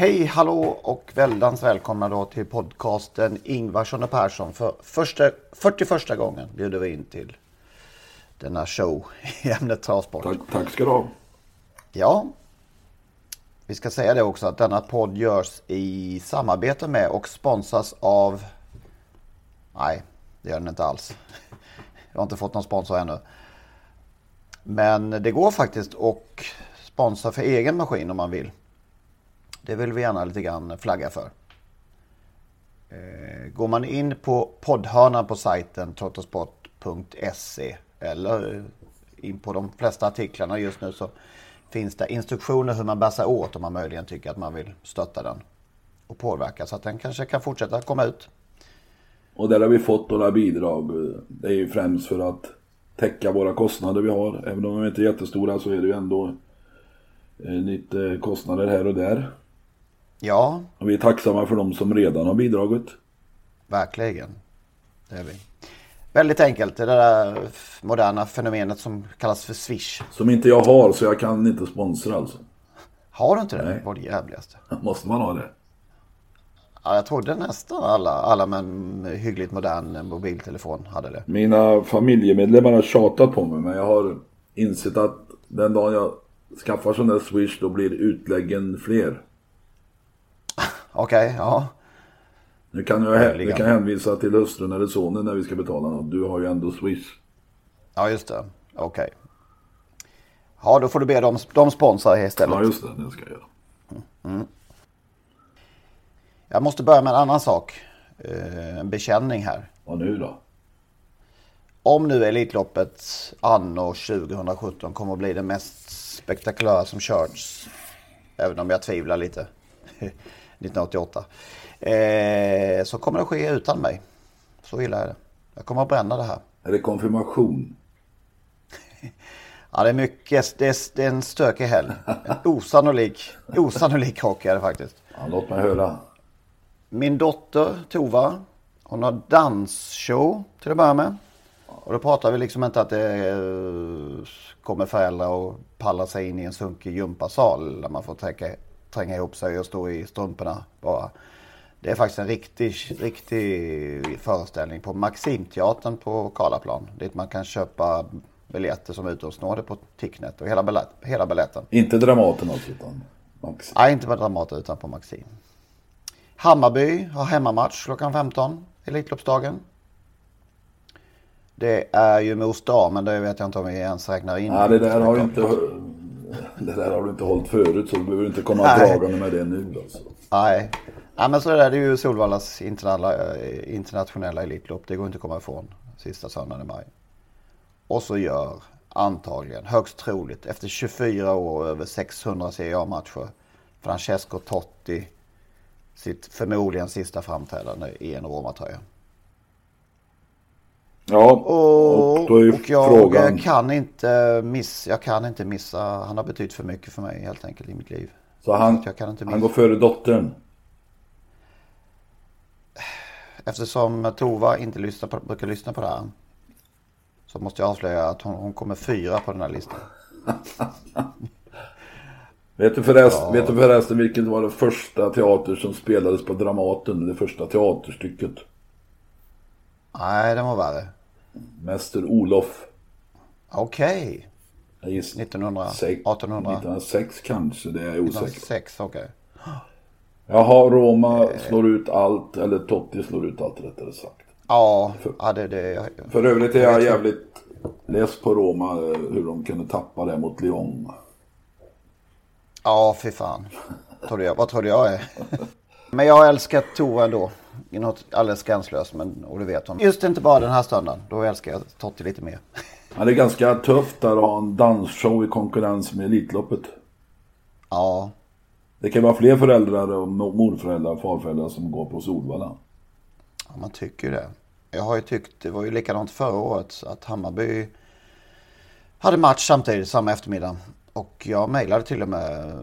Hej, hallå och väldans välkomna då till podcasten Ingvarsson och Persson. För första, 41 gången bjuder vi in till denna show i ämnet travsport. Tack, tack ska du ha. Ja, vi ska säga det också att denna podd görs i samarbete med och sponsras av... Nej, det gör den inte alls. Jag har inte fått någon sponsor ännu. Men det går faktiskt att sponsra för egen maskin om man vill. Det vill vi gärna lite grann flagga för. Eh, går man in på poddhörnan på sajten trottosport.se eller in på de flesta artiklarna just nu så finns det instruktioner hur man bär sig åt om man möjligen tycker att man vill stötta den och påverka så att den kanske kan fortsätta komma ut. Och där har vi fått några bidrag. Det är ju främst för att täcka våra kostnader vi har. Även om de inte är jättestora så är det ju ändå eh, lite kostnader här och där. Ja, Och vi är tacksamma för de som redan har bidragit. verkligen. Det är vi. Väldigt enkelt, det där moderna fenomenet som kallas för swish. Som inte jag har så jag kan inte sponsra alltså. Har du inte det? Nej. Det jävligaste. Måste man ha det? Ja, jag trodde nästan alla, alla med en hyggligt modern mobiltelefon hade det. Mina familjemedlemmar har tjatat på mig men jag har insett att den dagen jag skaffar sån där swish då blir utläggen fler. Okej, ja. Nu kan jag, jag kan hänvisa till hustrun eller sonen när vi ska betala något. Du har ju ändå swish. Ja, just det. Okej. Ja, då får du be dem, de sponsra istället. Ja just det, det ska jag göra. Jag måste börja med en annan sak. Eh, En bekänning här. Vad nu då? Om nu Elitloppet anno 2017 kommer att bli det mest spektakulära som körts. Även om jag tvivlar lite. 1988. Eh, så kommer det ske utan mig. Så illa är det. Jag kommer att bränna det här. Är det konfirmation? Ja, det är mycket. Det är, det är en stökig helg. En osannolik, osannolik hockey är det faktiskt. Ja, låt mig höra. Min dotter Tova, hon har dansshow till att börja med. Och då pratar vi liksom inte att det eh, kommer föräldrar och pallar sig in i en sunkig gympasal där man får tränga, tränga ihop sig och stå i strumporna bara. Det är faktiskt en riktig, riktig föreställning på Maximteatern på Karlaplan. Dit man kan köpa biljetter som utomstående på Ticknet och hela, ballett, hela balletten. Inte Dramaten alltså utan Max. Nej, inte på Dramaten utan på Maxim. Hammarby har hemmamatch klockan 15, Elitloppsdagen. Det är ju dag, men det vet jag inte om vi ens räknar in. Ja, det där har inte, det där har du inte hållit förut så du behöver inte komma Nej. dragande med det nu alltså. Nej. Nej, men så är det. Är ju Solvallas internationella, eh, internationella Elitlopp. Det går inte att komma ifrån sista söndagen i maj. Och så gör antagligen, högst troligt, efter 24 år och över 600 CA-matcher, Francesco Totti sitt förmodligen sista framträdande i en Roma-tröja. Ja, Och, och då är ju och jag frågan. kan inte missa, jag kan inte missa, han har betytt för mycket för mig helt enkelt i mitt liv. Så han, han går före dottern. Eftersom Tova inte lyssnar på, brukar lyssna på det här. Så måste jag avslöja att hon, hon kommer fyra på den här listan. Vet du, förresten, vet du förresten vilket var det första teater som spelades på Dramaten? Det första teaterstycket. Nej, den var värre. Mäster Olof. Okej. Jag gissar. 1900, Sex- 1800. 1906 kanske, det är jag osäker. 1906, okej. Jaha, Roma slår ut allt, eller Totti slår ut allt rättare sagt. Ja, ja det, det, För övrigt är jag jävligt Läs på Roma eh, hur de kunde tappa det mot Lyon. Ja, fy fan. Trodde jag, vad trodde jag är? Men jag älskar Tova ändå. I något alldeles gränslöst, men och det vet hon. Just inte bara den här stunden. Då älskar jag Totti lite mer. Ja, det är ganska tufft där att ha en dansshow i konkurrens med Elitloppet. Ja, Det kan vara fler föräldrar och mo- morföräldrar och farföräldrar som går på Solvalla. Ja, man tycker det. Jag har ju tyckt, det var ju likadant förra året, att Hammarby hade match samtidigt, samma eftermiddag. Och jag mejlade till och med eh,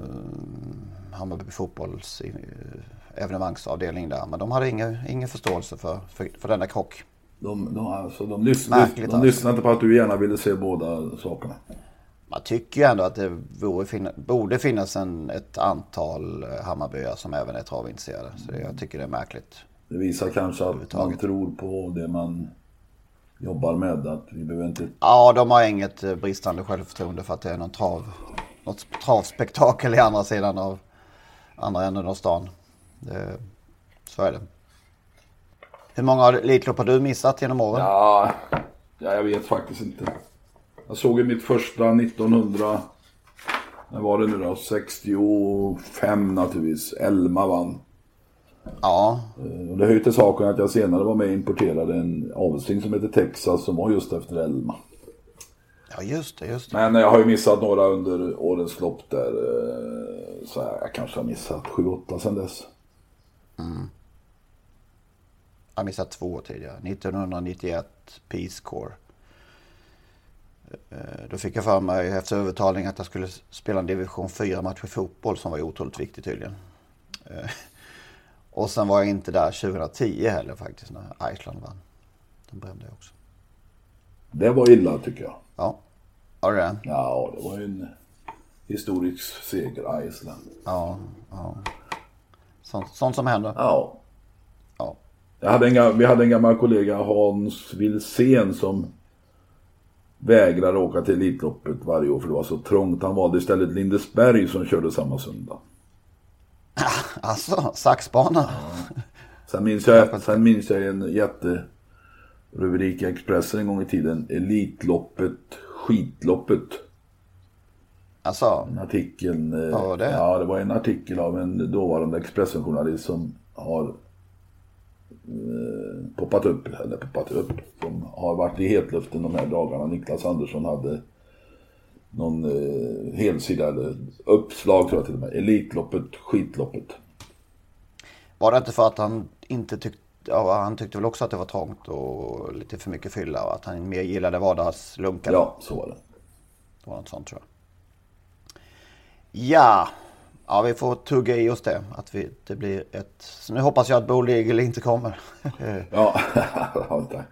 Hammarby fotbolls eh, evenemangsavdelning där. Men de hade ingen, ingen förståelse för, för, för denna krock. De, de, alltså, de, lys- Märkligt de alltså. lyssnar inte på att du gärna ville se båda sakerna. Man tycker ju ändå att det finna, borde finnas en, ett antal eh, Hammarbyare som även är travintresserade. Så det, jag tycker det är märkligt. Det visar kanske att man tror på det man jobbar med. Att vi behöver inte... Ja, de har inget eh, bristande självförtroende för att det är någon trav, något travspektakel i andra sidan av andra änden av stan. Det, så är det. Hur många Elitlopp har du missat genom åren? Ja, ja, jag vet faktiskt inte. Jag såg i mitt första 1900, när var det nu då? 65 naturligtvis. Elma vann. Ja, Eh, Och det hör ju till saken att jag senare var med och importerade en avelsting som heter Texas som var just efter Elma. ja just det, just det. Men jag har ju missat några under årens lopp där. eh, Så jag kanske har missat 7-8 sedan dess. Jag har missat två tidigare. 1991 Peace Corps. Eh, Då fick jag för mig efter övertalning att jag skulle spela en division 4 match i fotboll som var otroligt viktig tydligen. Eh, Och sen var jag inte där 2010 heller faktiskt när Island vann. Den brände jag också. Det var illa tycker jag. Ja, var det det? Ja, det var en historisk seger, Island. Ja, ja. Sånt, sånt som händer. Ja. Ja. Jag hade en, vi hade en gammal kollega, Hans Wilsén, som vägrade åka till Elitloppet varje år för det var så trångt. Han valde istället Lindesberg som körde samma söndag. Alltså, saxbana. Sen minns jag, sen minns jag en jätterubrik i Expressen en gång i tiden. Elitloppet, skitloppet. Alltså, En artikel. eh, Ja, det? Ja, det var en artikel av en dåvarande Expressen-journalist som har eh, poppat upp, eller poppat upp, som har varit i hetluften de här dagarna. Niklas Andersson hade någon eh, helsida eller uppslag tror jag till och med. Elitloppet, skitloppet. var det inte för att han inte tyckte, ja, han tyckte väl också att det var trångt och lite för mycket fylla och att han mer gillade vardagslunken. Ja, så var det. Det var något sånt tror jag. Ja, ja vi får tugga i oss det. Att vi, det blir ett... Så nu hoppas jag att Bo inte kommer. Ja,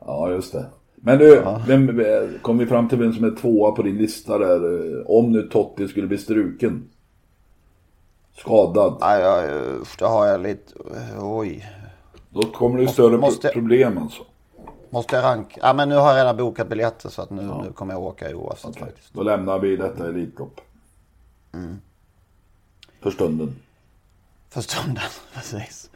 ja just det. Men du, vem, kom vi fram till vem som är tvåa på din lista där? Om nu Totti skulle bli struken. Skadad. Nej, ja, det har jag lite... Oj. Då kommer det större måste- problem alltså. Måste jag ranka? Ja, men nu har jag redan bokat biljetter så att nu, nu kommer jag åka oavsett faktiskt. Då lämnar vi detta Elitlopp. Mm. För stunden. För stunden, precis.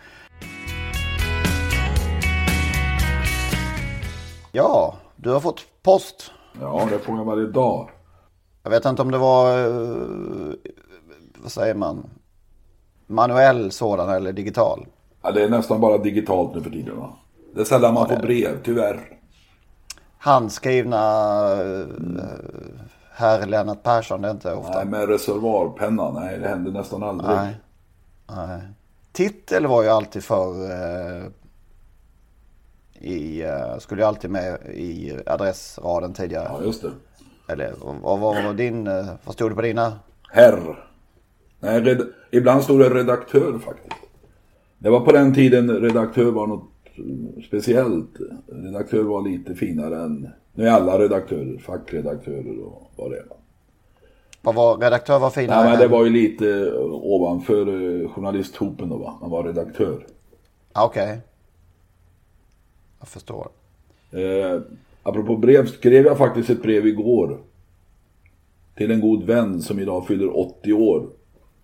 Ja, du har fått post. Ja, det får jag varje dag. Jag vet inte om det var, eh, vad säger man, manuell sådan eller digital. Ja, det är nästan bara digitalt nu för tiden va? Det är sällan man får brev, tyvärr. Handskrivna eh, herr Lennart Persson, det är inte ofta. Nej, med reservoarpenna, nej det händer nästan aldrig. Nej. Nej. Titel var ju alltid för eh, i, eh, skulle ju alltid med i adressraden tidigare. Ja, just det. Eller vad var din, eh, vad stod det på dina? Herr. Nej, red... ibland stod det redaktör faktiskt. Det var på den tiden redaktör var något speciellt. Redaktör var lite finare än... Nu är alla redaktörer, fackredaktörer och vad det är. Vad var redaktör var finare? Nej, men det var ju lite eh, ovanför eh, journalisthopen då va. Man var redaktör. Ah, Okej. Jag förstår. Eh, apropå brev skrev jag faktiskt ett brev igår. Till en god vän som idag fyller 80 år.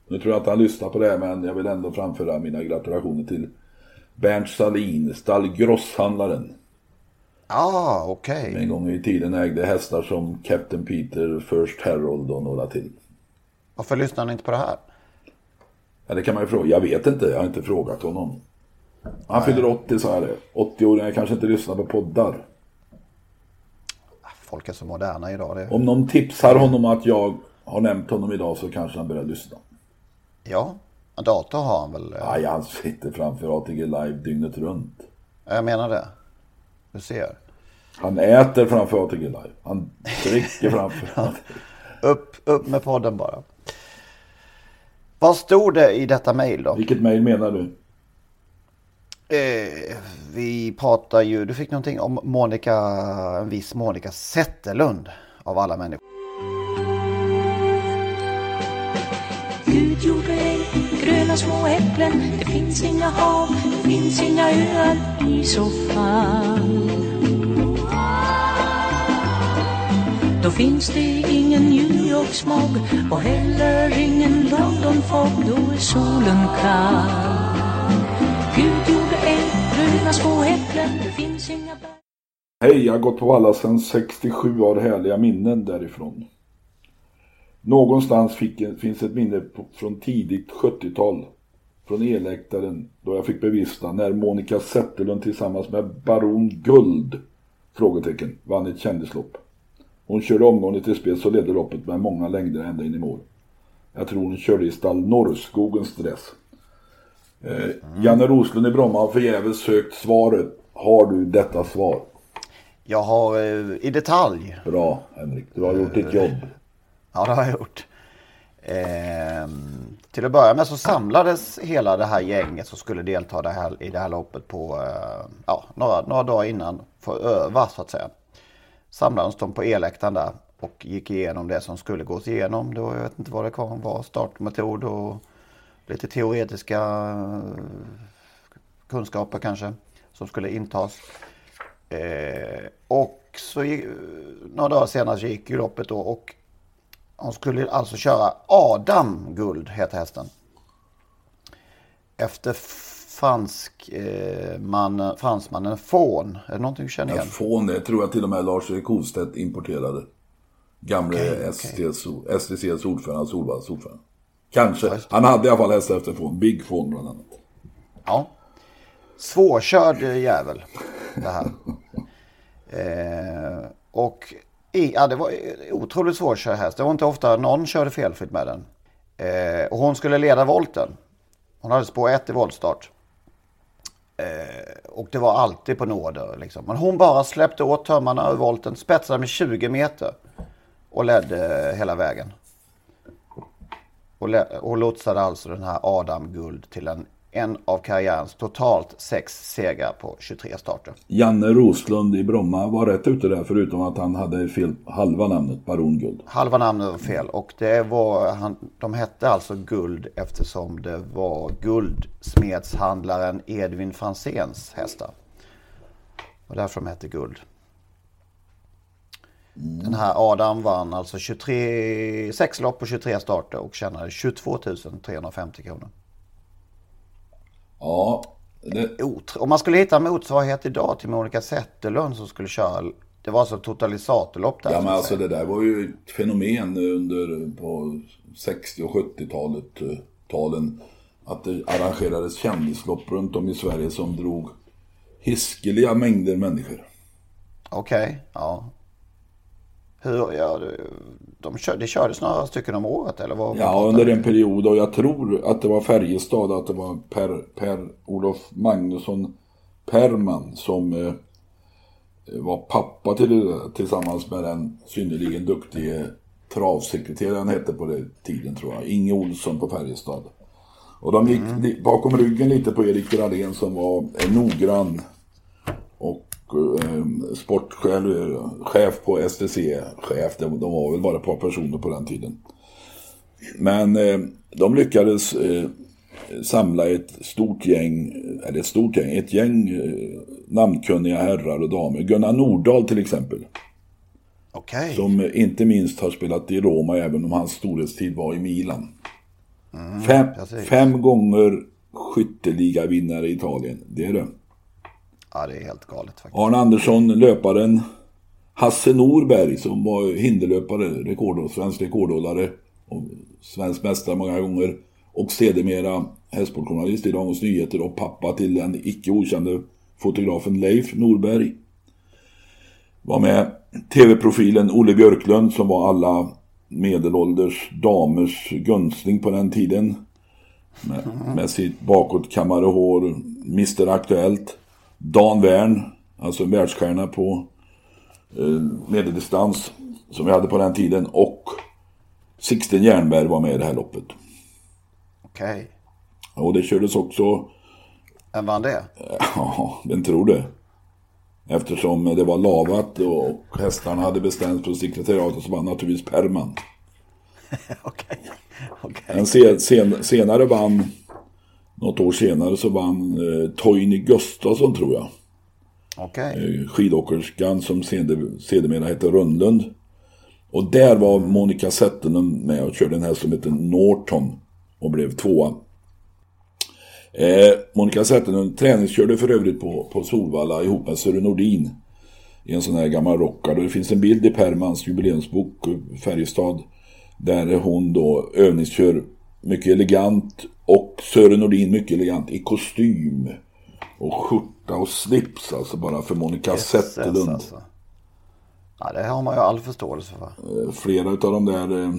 Nu tror jag inte han lyssnar på det här men jag vill ändå framföra mina gratulationer till Bernt Salin, stall Ja, okej. En gång i tiden ägde hästar som Captain Peter, First Herald och några till. Varför lyssnar ni inte på det här? Ja, det kan man ju fråga. Jag vet inte, jag har inte frågat honom. Han fyller 80 så är det. 80-åringar kanske inte lyssnar på poddar. Folk är så moderna idag. Det... Om någon tipsar honom att jag har nämnt honom idag så kanske han börjar lyssna. Ja, en dator har han väl? Nej, han sitter framför ATG Live dygnet runt. Jag menar det. Du ser. Han äter framför ATG Live. Han dricker framför. upp, upp med podden bara. Vad stod det i detta mejl då? Vilket mejl menar du? Eh, vi pratar ju, du fick någonting om Monica, en viss Monica Zetterlund av alla människor. Gud gjorde ej gröna små äpplen Det finns inga hav, finns inga öar i så fall Då finns det ingen New York smog och heller ingen London fog Då är solen kall Gud gjorde ej gröna små äpplen Det finns inga bär. Hej, jag har gått på alla sedan 67 år härliga minnen därifrån. Någonstans fick, finns ett minne på, från tidigt 70-tal. Från eläktaren då jag fick bevista när Monica Zetterlund tillsammans med Baron Guld frågetecken, vann ett kändislopp. Hon körde omgående till spets och ledde loppet med många längder ända in i mål. Jag tror hon körde i stall Norrskogens dress. Eh, Janne Roslund i Bromma har förgäves sökt svaret. Har du detta svar? Jag har eh, i detalj. Bra Henrik, du har gjort ditt jobb. Ja, det har jag gjort. Eh, till att börja med så samlades hela det här gänget som skulle delta det här, i det här loppet på eh, ja, några, några dagar innan för att öva så att säga. Samlades de på eläktaren där och gick igenom det som skulle gås igenom. Då, jag vet inte vad det kom, var startmetod och lite teoretiska eh, kunskaper kanske som skulle intas. Eh, och så gick, några dagar senare gick ju loppet då och hon skulle alltså köra Adam Guld, heter hästen. Efter fransk, eh, man, fransmannen Fån. Är det någonting du känner Ja, igen? fån, det tror jag till och med Lars-Erik Holstedt importerade. Gamle Okej, STCs, STCs ordförande, Solvalls ordförande. Kanske. Han hade i alla fall hästar efter fån. Big fån bland annat. Ja. Svårkörd jävel. Det här. eh, och i, ja, det var otroligt svårkörd häst. Det var inte ofta någon körde felfritt med den. Eh, och hon skulle leda volten. Hon hade spår 1 i voltstart. Eh, och det var alltid på nåder. Liksom. Men hon bara släppte åt tömmarna ur volten, spetsade med 20 meter. Och ledde hela vägen. Och, le- och lotsade alltså den här Adam Guld till en, en av karriärens totalt sex segrar på 23 starter. Janne Roslund i Bromma var rätt ute där förutom att han hade fel halva namnet, Baron Guld. Halva namnet var fel och det var, han, de hette alltså Guld eftersom det var guldsmedshandlaren Edvin Franzéns hästar. Och därför de hette Guld. Den här Adam vann alltså 23, sex lopp på 23 starter och tjänade 22 350 kronor. Ja, det, Otro- Om man skulle hitta motsvarighet idag till Monica Zetterlund som skulle köra, det var alltså totalisatorlopp där. ja men alltså det där var ju ett fenomen under på 60 och 70-talet, eh, talen. Att det arrangerades kändislopp runt om i Sverige som drog hiskeliga mängder människor. Okej, ja. Hur, ja, de kör, det kördes några stycken om året eller vad? Ja, under en period och jag tror att det var Färjestad, att det var Per, per Olof Magnusson Perman som eh, var pappa till det tillsammans med den synnerligen duktige travsekreteraren hette på den tiden tror jag, Inge Olsson på Färjestad. Och de gick li- bakom ryggen lite på Erik Dahlén som var en noggrann och eh, sportchef chef på STC, chef, de, de var väl bara ett par personer på den tiden. Men eh, de lyckades eh, samla ett stort gäng, eller ett stort gäng, ett gäng eh, namnkunniga herrar och damer. Gunnar Nordahl till exempel. Okej, Som inte minst har spelat i Roma även om hans storhetstid var i Milan. fem, precis. fem gånger skytteligavinnare i Italien, det är det. Ja, det är helt galet faktiskt. Arne Andersson, löparen. Hasse Norberg som var hinderlöpare, rekord, svensk rekordhållare. Och svensk mästare många gånger. Och sedermera hästsportjournalist i Dagens Nyheter och pappa till den icke okände fotografen Leif Norberg. Var med TV-profilen Olle Björklund som var alla medelålders damers gunstling på den tiden. Med, med sitt bakåtkammade hår, Mr Aktuellt. Dan Wern, alltså en världsstjärna på eh, medeldistans som vi hade på den tiden. Och Sixten Jernberg var med i det här loppet. Okej. Och det kördes också, Vem vann det? ja, vem tror det? Eftersom det var lavat och hästarna hade bestämt på sekretariatet så var naturligtvis Perman. Okej. Okej. En sen, sen, senare vann, något år senare så vann eh, Toini Gustafsson tror jag. Okej. Eh, skidåkerskan som seder- sedermera hette Rönnlund. Och där var Monica Zetterlund med och körde en häst som hette Norton och blev tvåa. Eh, Monica Zetterlund träningskörde för övrigt på, på Solvalla ihop med Sören Nordin i en sån här gammal rockad. Och det finns en bild i Permans jubileumsbok, eh, Färjestad, där hon då övningskör mycket elegant och Sören Nordin mycket elegant i kostym och skjorta och slips alltså bara för Monica Jösses, Zetterlund. alltså. Ja, det har man ju all förståelse för. Eh, Flera utav de där eh,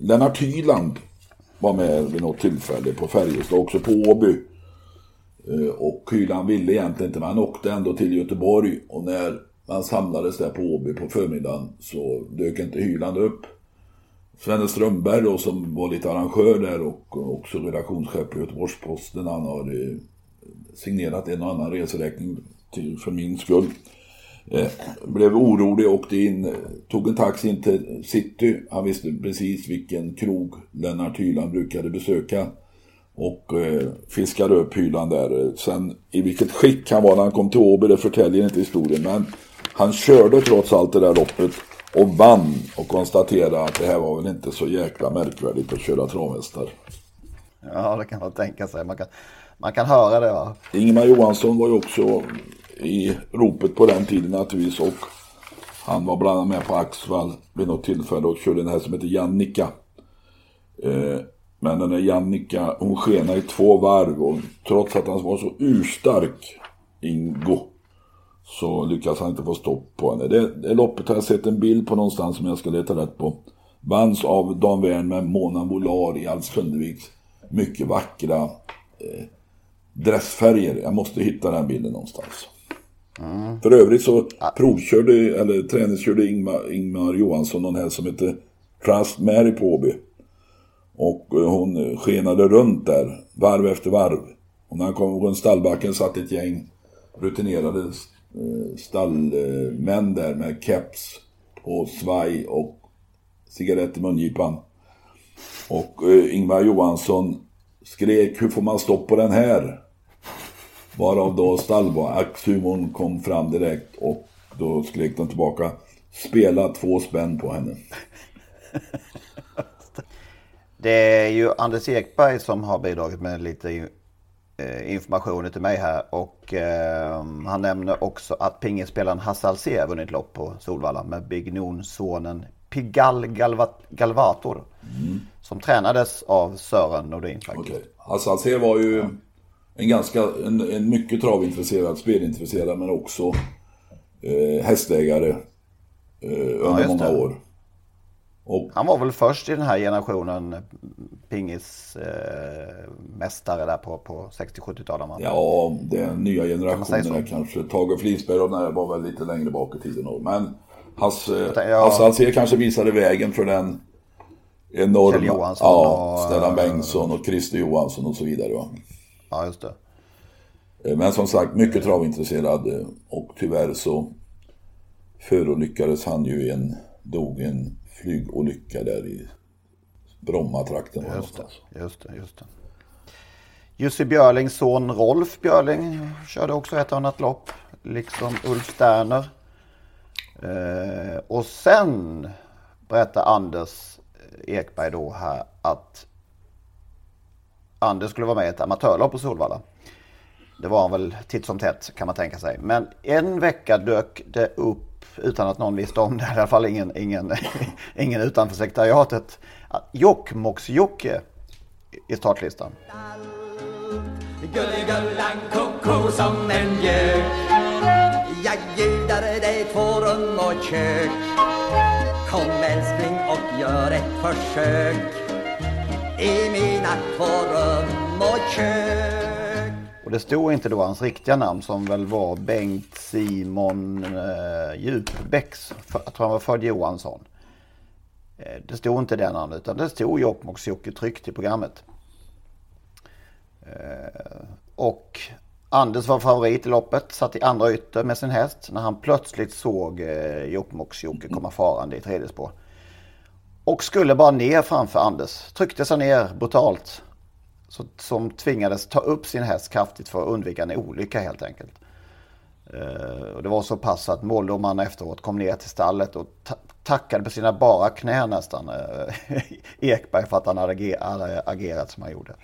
Lennart Hyland var med vid något tillfälle på Färjestad, också på Åby. Eh, Och Hyland ville egentligen inte, men han åkte ändå till Göteborg. Och när man samlades där på Åby på förmiddagen så dök inte Hyland upp. Svenne Strömberg då som var lite arrangör där och också redaktionschef på Göteborgs-Posten. Han har eh, signerat en och annan reseräkning till, för min skull. Eh, blev orolig, åkte in, tog en taxi in till city. Han visste precis vilken krog Lennart Hyland brukade besöka. Och eh, fiskade upp Hyland där. Sen i vilket skick han var när han kom till Åby, det förtäljer inte historien. Men han körde trots allt det där loppet och vann och konstaterade att det här var väl inte så jäkla märkvärdigt att köra travhästar. Ja, det kan man tänka sig. Man kan, man kan höra det va. Ingemar Johansson var ju också i ropet på den tiden naturligtvis och han var bland annat med på Axvall vid något tillfälle och körde den här som heter Jannica. Eh, men den där Jannica, hon skenade i två varv och trots att han var så urstark, Ingo, så lyckades han inte få stopp på henne. Det, det loppet har jag sett en bild på någonstans som jag ska leta rätt på. Vanns av Dan Wern med Mona Volar i Alf Sundeviks mycket vackra eh, dressfärger. Jag måste hitta den bilden någonstans. För övrigt så provkörde, eller träningskörde Ingmar, Ingmar Johansson någon här som heter Trust Mary på Åby. Och eh, hon eh, skenade runt där, varv efter varv. Och när han kom runt stallbacken satt ett gäng rutinerade Eh, stallmän där med keps och svaj och cigarett i mungipan. Och eh, Ingvar Johansson skrek hur får man stopp på den här? Varav då stallbackshumorn kom fram direkt och då skrek de tillbaka spela två spänn på henne. Det är ju Anders Ekberg som har bidragit med lite eh, information till mig här. Och eh, han nämner också att pingisspelaren Hasse Alsér vunnit lopp på Solvalla med Big Noon-sonen Pigal Galva- Galvator. Som tränades av Sören Nordin faktiskt. Okej. Hasse Alsér var ju en ganska, en, en mycket travintresserad, spelintresserad men också eh, hästägare eh, under just många år. Och Han var väl först i den här generationen pingismästare eh, där på, på 60-70-talet. va? Ja, den nya generationen är kanske. Tage Flisberg och den här var väl lite längre bak i tiden då. Men Hasse, tänkte- ja. Hasse Alsér kanske visade vägen för den enorma... Kjell Johansson ja, och, Stellan Bengtsson och Christer Johansson och så vidare. Va? Ja, just det. Eh, Men som sagt, mycket travintresserad eh, och tyvärr så förolyckades han ju i en, dog en flygolycka där i Brommatrakten. Just det, just det, just det. Jussi Björlings son Rolf Björling körde också ett annat lopp. Liksom Ulf Sterner. Eh, och sen berättar Anders Ekberg då här att Anders skulle vara med i ett amatörlopp på Solvalla. Det var han väl titt som tätt kan man tänka sig. Men en vecka dök det upp utan att någon visste om det, i alla fall ingen, ingen, ingen utanför sekretariatet. Jokkmokks-Jocke i startlistan. Gulligullan koko som en gök Jag bjuder dig två rum och kök Kom älskling och gör ett försök I mina två rum och kök och det stod inte då hans riktiga namn som väl var Bengt Simon eh, Djupbäcks. Jag tror han var född Johansson. Eh, det stod inte det namnet utan det stod Jokkmokks-Jocke tryckt i programmet. Eh, och Anders var favorit i loppet, satt i andra ytter med sin häst när han plötsligt såg eh, Jokkmokks-Jocke komma farande i tredje spår. Och skulle bara ner framför Anders. Tryckte sig ner brutalt. Så, som tvingades ta upp sin häst kraftigt för att undvika en olycka helt enkelt. Eh, och det var så pass att måldomaren efteråt kom ner till stallet och ta tackade på sina bara knän nästan eh, Ekberg för att han hade agerat som han gjorde.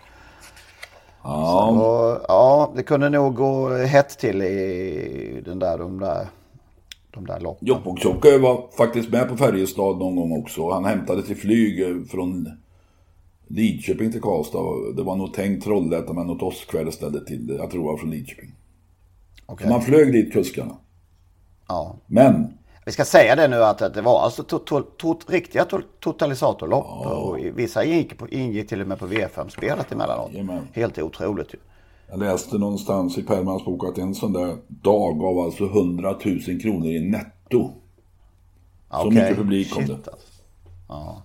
Ja. Så, ja, det kunde nog gå hett till i den där, de där, de där loppen. Jokkmokks-Jocke var faktiskt med på Färjestad någon gång också. Han hämtade till flyg från Lidköping till Karlstad. Det var nog tänkt Trollhättan men något åskväder ställde till det. Jag tror det var från Lidköping. Okay. Man flög dit kuskarna. Ja. Men vi ska säga det nu att det var alltså to to to riktiga totalisatorlopp. Ja. Och vissa ingick, på, ingick till och med på V5-spelet emellanåt. Jajamän. Helt otroligt ju. Jag läste någonstans i Permans bok att en sån där dag gav alltså 100 000 kronor i netto. Så okay. mycket publik kom det. Alltså. Ja.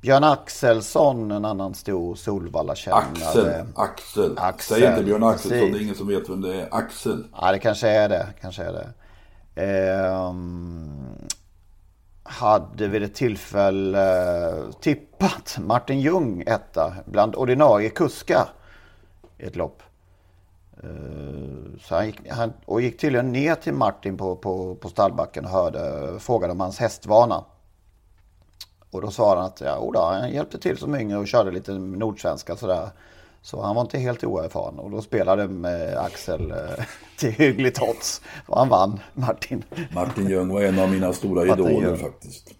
Björn Axelsson, en annan stor Solvalla-kännare. Axel, Axel. Axel. Säg inte Björn Axelsson, precis. det är ingen som vet vem det är. Axel. Ja, det kanske är det. Kanske är det. Eh, hade vid ett tillfälle tippat Martin Ljung etta bland ordinarie kuskar i ett lopp. Eh, så han gick, han, och gick tydligen ner till Martin på, på, på stallbacken och hörde, frågade om hans hästvana. Och då svarade han att ja, då, han hjälpte till som yngre och körde lite nordsvenska sådär. Så han var inte helt oerfaren och då spelade med Axel eh, till hyggligt odds. Och han vann, Martin. Martin Ljung var en av mina stora idoler faktiskt.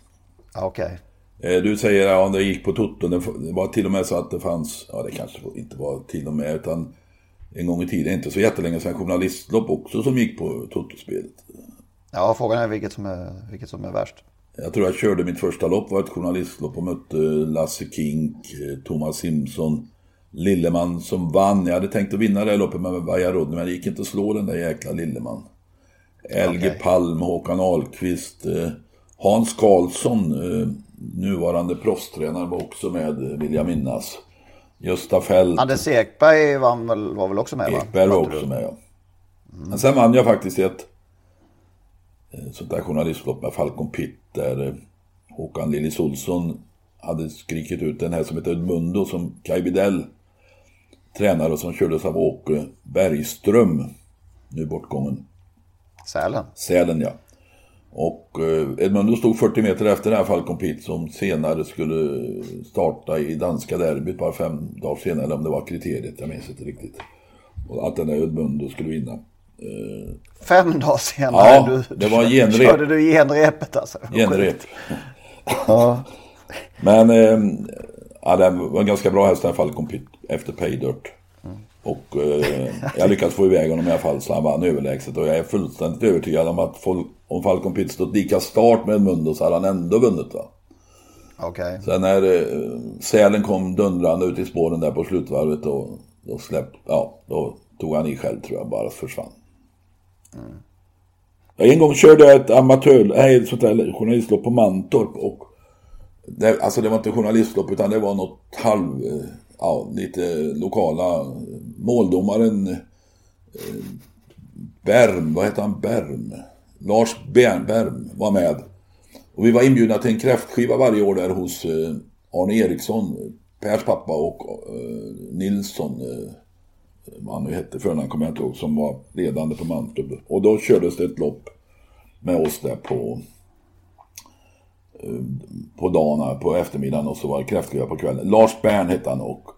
Okej. Okay. Eh, du säger att ja, det gick på Toto. Det var till och med så att det fanns, ja det kanske inte var till och med, utan en gång i tiden, inte så jättelänge sedan, journalistlopp också som gick på Toto-spelet. Ja, frågan är vilket som är, vilket som är värst. Jag tror jag körde mitt första lopp, var ett journalistlopp och mötte Lasse Kink, eh, Thomas Simpson, Lilleman som vann. Jag hade tänkt att vinna det här loppet med Vajarod, men det gick inte att slå den där jäkla Lilleman. Elge okay. Palm, Håkan Ahlqvist, eh, Hans Karlsson, eh, nuvarande proffstränare, var också med, vill jag minnas. Gösta Fält. Anders Ekberg var väl, var väl också med? Ekberg va? var också med, ja. Mm. Men sen vann jag faktiskt ett sånt där journalistlopp med Falcon Pitt där Håkan Lillis Olsson hade skrikit ut den här som heter Edmundo som Kaj Bidell tränare som kördes av Åke Bergström, nu bortgången. Sälen? Sälen, ja. Och eh, Edmundo stod 40 meter efter den här Falcon Pit som senare skulle starta i danska derbyt bara fem dagar senare, om det var kriteriet, jag minns inte riktigt. Och att den där Edmundo skulle vinna. Fem dagar senare? Ja, du, det var genrep. Körde du genrepet alltså? Genrep. ja. Men eh, ja, det var en ganska bra häst i alla fall, efter Paydirt. Mm. Och eh, jag lyckades få iväg honom i alla fall så han vann överlägset. Och jag är fullständigt övertygad om att folk, om Falcon Pitt stått lika start med Mundo så hade han ändå vunnit va. Okay. Sen när eh, Sälen kom dundrande ut i spåren där på slutvarvet och då släpp, ja, då tog han i själv tror jag, bara försvann. Mm. En gång körde jag ett amatör, nej, sånt där journalistlopp på Mantorp och det, alltså det var inte journalistlopp utan det var något halv, eh, ja, lite lokala måldomaren eh, Berm, vad heter han, Berm? Lars Bern, Berm var med. Och vi var inbjudna till en kräftskiva varje år där hos eh, Arne Eriksson, Pers pappa och eh, Nilsson, eh, vad han nu hette, förnamn kommer jag inte ihåg, som var ledande på Mantorp. Och då kördes det ett lopp med oss där på på dagen, på eftermiddagen och så var det kräftskiva på kvällen. Lars Bern hette han och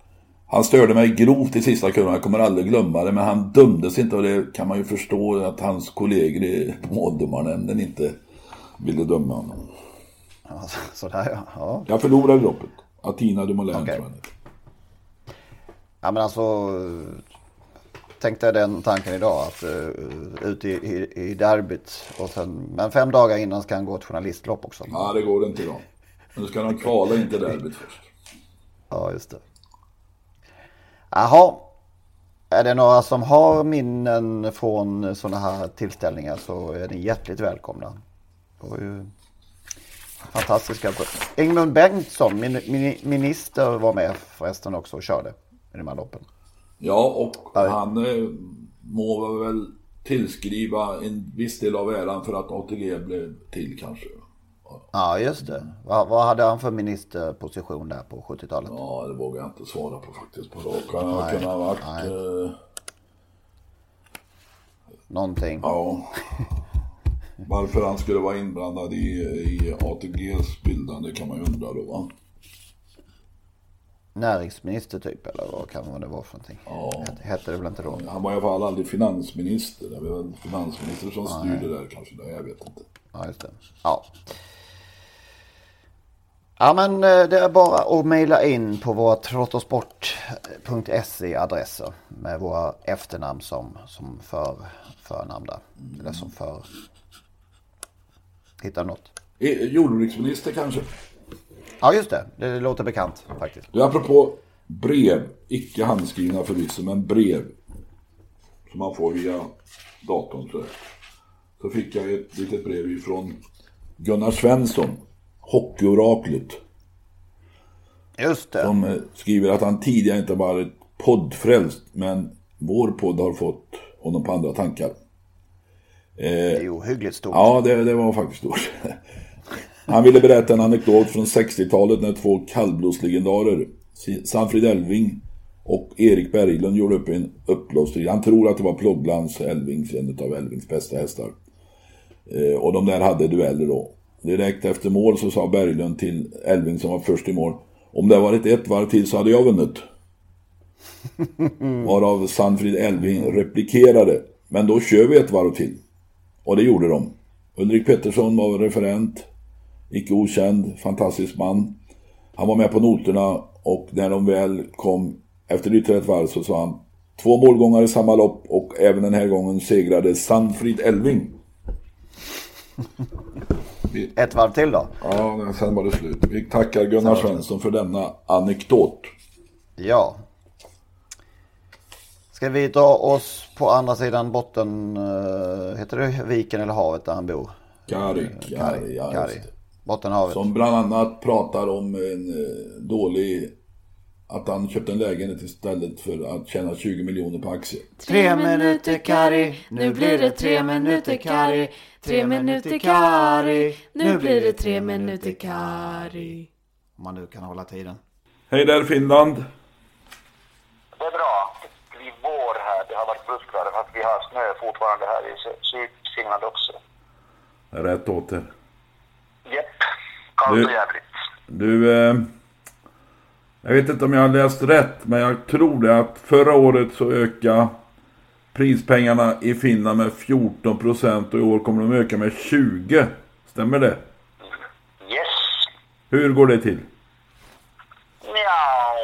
Han störde mig grovt i sista kurvan, jag kommer aldrig glömma det. Men han dömdes inte och det kan man ju förstå att hans kollegor i måldomarnämnden inte ville döma honom. Ja, så- Sådär ja. ja. Jag förlorade loppet. Atina Dumoulin Okej. tror jag det. Ja men alltså. Tänkte jag den tanken idag att uh, ut i, i, i derbyt och sen. Men fem dagar innan ska han gå ett journalistlopp också. Ja, det går inte idag. Nu ska de kvala in till derbyt först. Ja just det. Jaha. Är det några som har minnen från sådana här tillställningar så är ni hjärtligt välkomna. Det var ju fantastiska. Ingmund Bengtsson, min, min, minister var med förresten också och körde i de här loppen. Ja, och han eh, må väl tillskriva en viss del av äran för att ATG blev till kanske. Ja, just det. Vad, vad hade han för ministerposition där på 70-talet? Ja, det vågar jag inte svara på faktiskt på rak. Nej, Det kunde ha varit... nej. Eh, Någonting. ja. Varför han skulle vara inblandad i, i ATGs bildande kan man ju undra då va. Näringsminister typ, eller vad kan det vara för någonting? Ja. Hette- det väl inte då? Han var i alla fall aldrig finansminister. Det var väl finansminister som styrde där kanske. Det, jag vet inte. Ja, just det. Ja. Ja, men eh, det är bara att mejla in på våra trottosport.se adresser med våra efternamn som, som för, förnamn där. Eller som för... Hittar du något? Eh, Jordbruksminister kanske? Ja, just det. Det låter bekant faktiskt. Du, apropå brev, icke handskrivna förvisso, men brev som man får via datorn så, så fick jag ett litet brev ifrån Gunnar Svensson, Hockeyoraklet, Just det. som eh, skriver att han tidigare inte varit poddfrälst, men vår podd har fått honom på andra tankar. Det är ohyggligt stort. Ja, det, det var faktiskt stort. Han ville berätta en anekdot från 60-talet när två kallblodslegendarer, Sanfrid Elving och Erik Berglund, gjorde upp en upploppsstrid. Han tror att det var Plogglands Elvings, en av Elvings bästa hästar. Eh, och de där hade dueller då. Direkt efter mål så sa Berglund till Elving som var först i mål. Om det varit ett varv till så hade jag vunnit. Varav Sanfrid Elving replikerade. Men då kör vi ett varv till. Och det gjorde de. Ulrik Pettersson var referent. Icke okänd, fantastisk man. Han var med på noterna och när de väl kom efter ytterligare ett varv så sa han Två målgångar i samma lopp och även den här gången segrade Sanfrid Elving. Ett varv till då? Ja, sen var det slut. Vi tackar Gunnar Svensson för denna anekdot. Ja. Ska vi dra oss på andra sidan botten, eh, heter det viken eller havet där han bor? Kari, Kari, ja, Kari. just det. Bottenhavet. Som bland annat pratar om en eh, dålig... Att han köpte en lägenhet istället för att tjäna 20 miljoner på aktier. Tre minuter Kari, nu blir det tre minuter Kari. Tre minuter Kari, nu blir det tre minuter Kari. Om man nu kan hålla tiden. Hej där Finland! Det är bra. Det blir vår här. Det har varit plusgrader fast vi har snö fortfarande här i Syd- Sydfinland också. Rätt åt Jepp. Kallt Du- och jävligt. Du, eh, jag vet inte om jag har läst rätt, men jag tror det att förra året så ökade prispengarna i Finland med 14% och i år kommer de öka med 20%. Stämmer det? Yes. Hur går det till? Ja,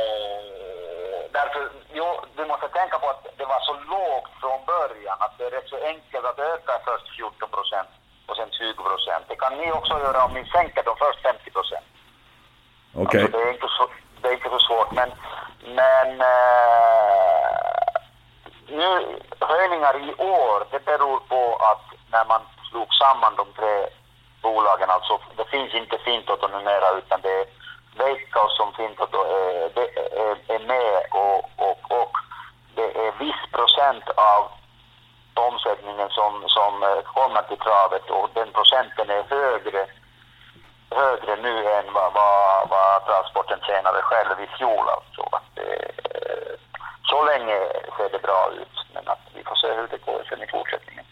därför, jo, du måste tänka på att det var så lågt från början att det är rätt så enkelt att öka först 14 procent och sen 20 procent. Det kan ni också göra om ni sänker dem först 50 procent. Okej. Alltså, det, är inte så, det är inte så svårt. Men, men eh, nu, höjningar i år, det beror på att när man slog samman de tre bolagen, alltså det finns inte Fintoto numera utan det är Veikkaus som Fintoto är, det är, är med och, och, och det är viss procent av omsättningen som, som eh, kommer till travet och den procenten är högre högre nu än vad, vad, vad transporten tjänade själv i fjol. Alltså. Att, eh, så länge ser det bra ut, men att vi får se hur det går sen i fortsättningen.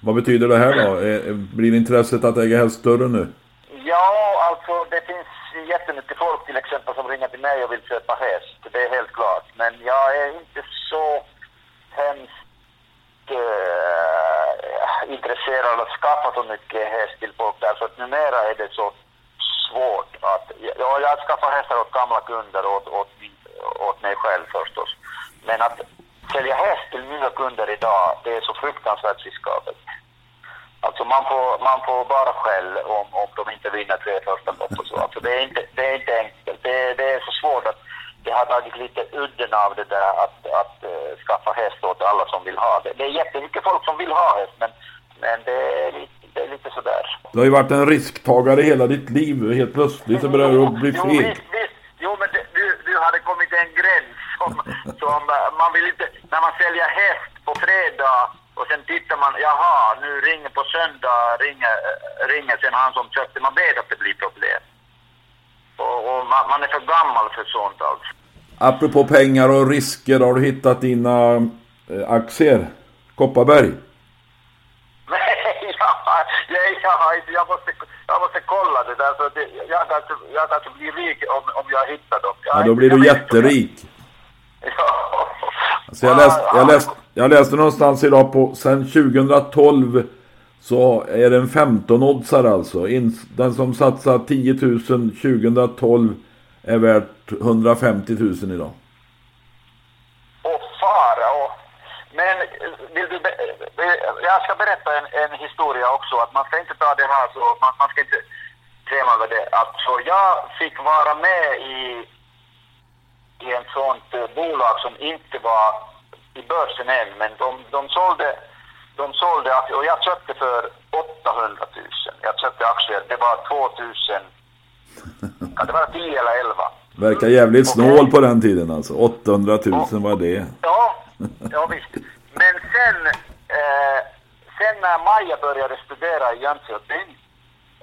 Vad betyder det här då? Eh, Blir intresset att äga häst större nu? Ja, alltså det finns jättemycket folk till exempel som ringer till mig och vill köpa häst. Det är helt klart eh, intresserad att skaffa så mycket häst till folk där så att numera är det så svårt att... Ja, jag skaffar hästar åt gamla kunder och åt, åt, åt mig själv förstås. Men att sälja häst till nya kunder idag, det är så fruktansvärt riskabelt. Alltså man får, man får bara skäll om, om de inte vinner tre första lopp och så. Alltså det är inte, det är inte enkelt. Det, det är så svårt att det har tagit lite udden av det där att, att uh, skaffa häst åt alla som vill ha det. Det är jättemycket folk som vill ha häst men, men det, är lite, det är lite sådär. Du har ju varit en risktagare hela ditt liv. Helt plötsligt så börjar du bli Jo, feg. visst, visst. Jo, men det, du, du hade kommit till en gräns som, som eh, man vill inte... När man säljer häst på fredag och sen tittar man, jaha, nu ringer på söndag, ringer, eh, ringer sen han som köpte, man vet att det blir problem. Och, och man, man är för gammal för sånt alltså. Apropå pengar och risker, har du hittat dina eh, aktier? Kopparberg? Nej, jag, jag, jag, inte- måste, jag måste kolla det där att det, jag, kanske, jag kanske blir rik om, om jag hittar dem. Jag, Ja, då inte- blir du inte jätterik. Ja. Så jag, läst, jag, läst, jag läste någonstans idag på, sen 2012 så är det en 15-oddsare alltså. Den som satsar 10 000 2012 är värt 150 000 idag. Åh, fara och... Men vill du be, jag ska berätta en, en historia också, att man ska inte ta det här så, man, man ska inte skrämma över det. Alltså jag fick vara med i, i ett sånt eh, bolag som inte var i börsen än, men de, de sålde de sålde aktier och jag köpte för 800 000. Jag köpte aktier, det var 2000, kan det vara 10 eller 11? Verkar jävligt snål på den tiden alltså. 800 000 vad är det? Ja, ja visst. Men sen, eh, sen när Maja började studera i Jönköping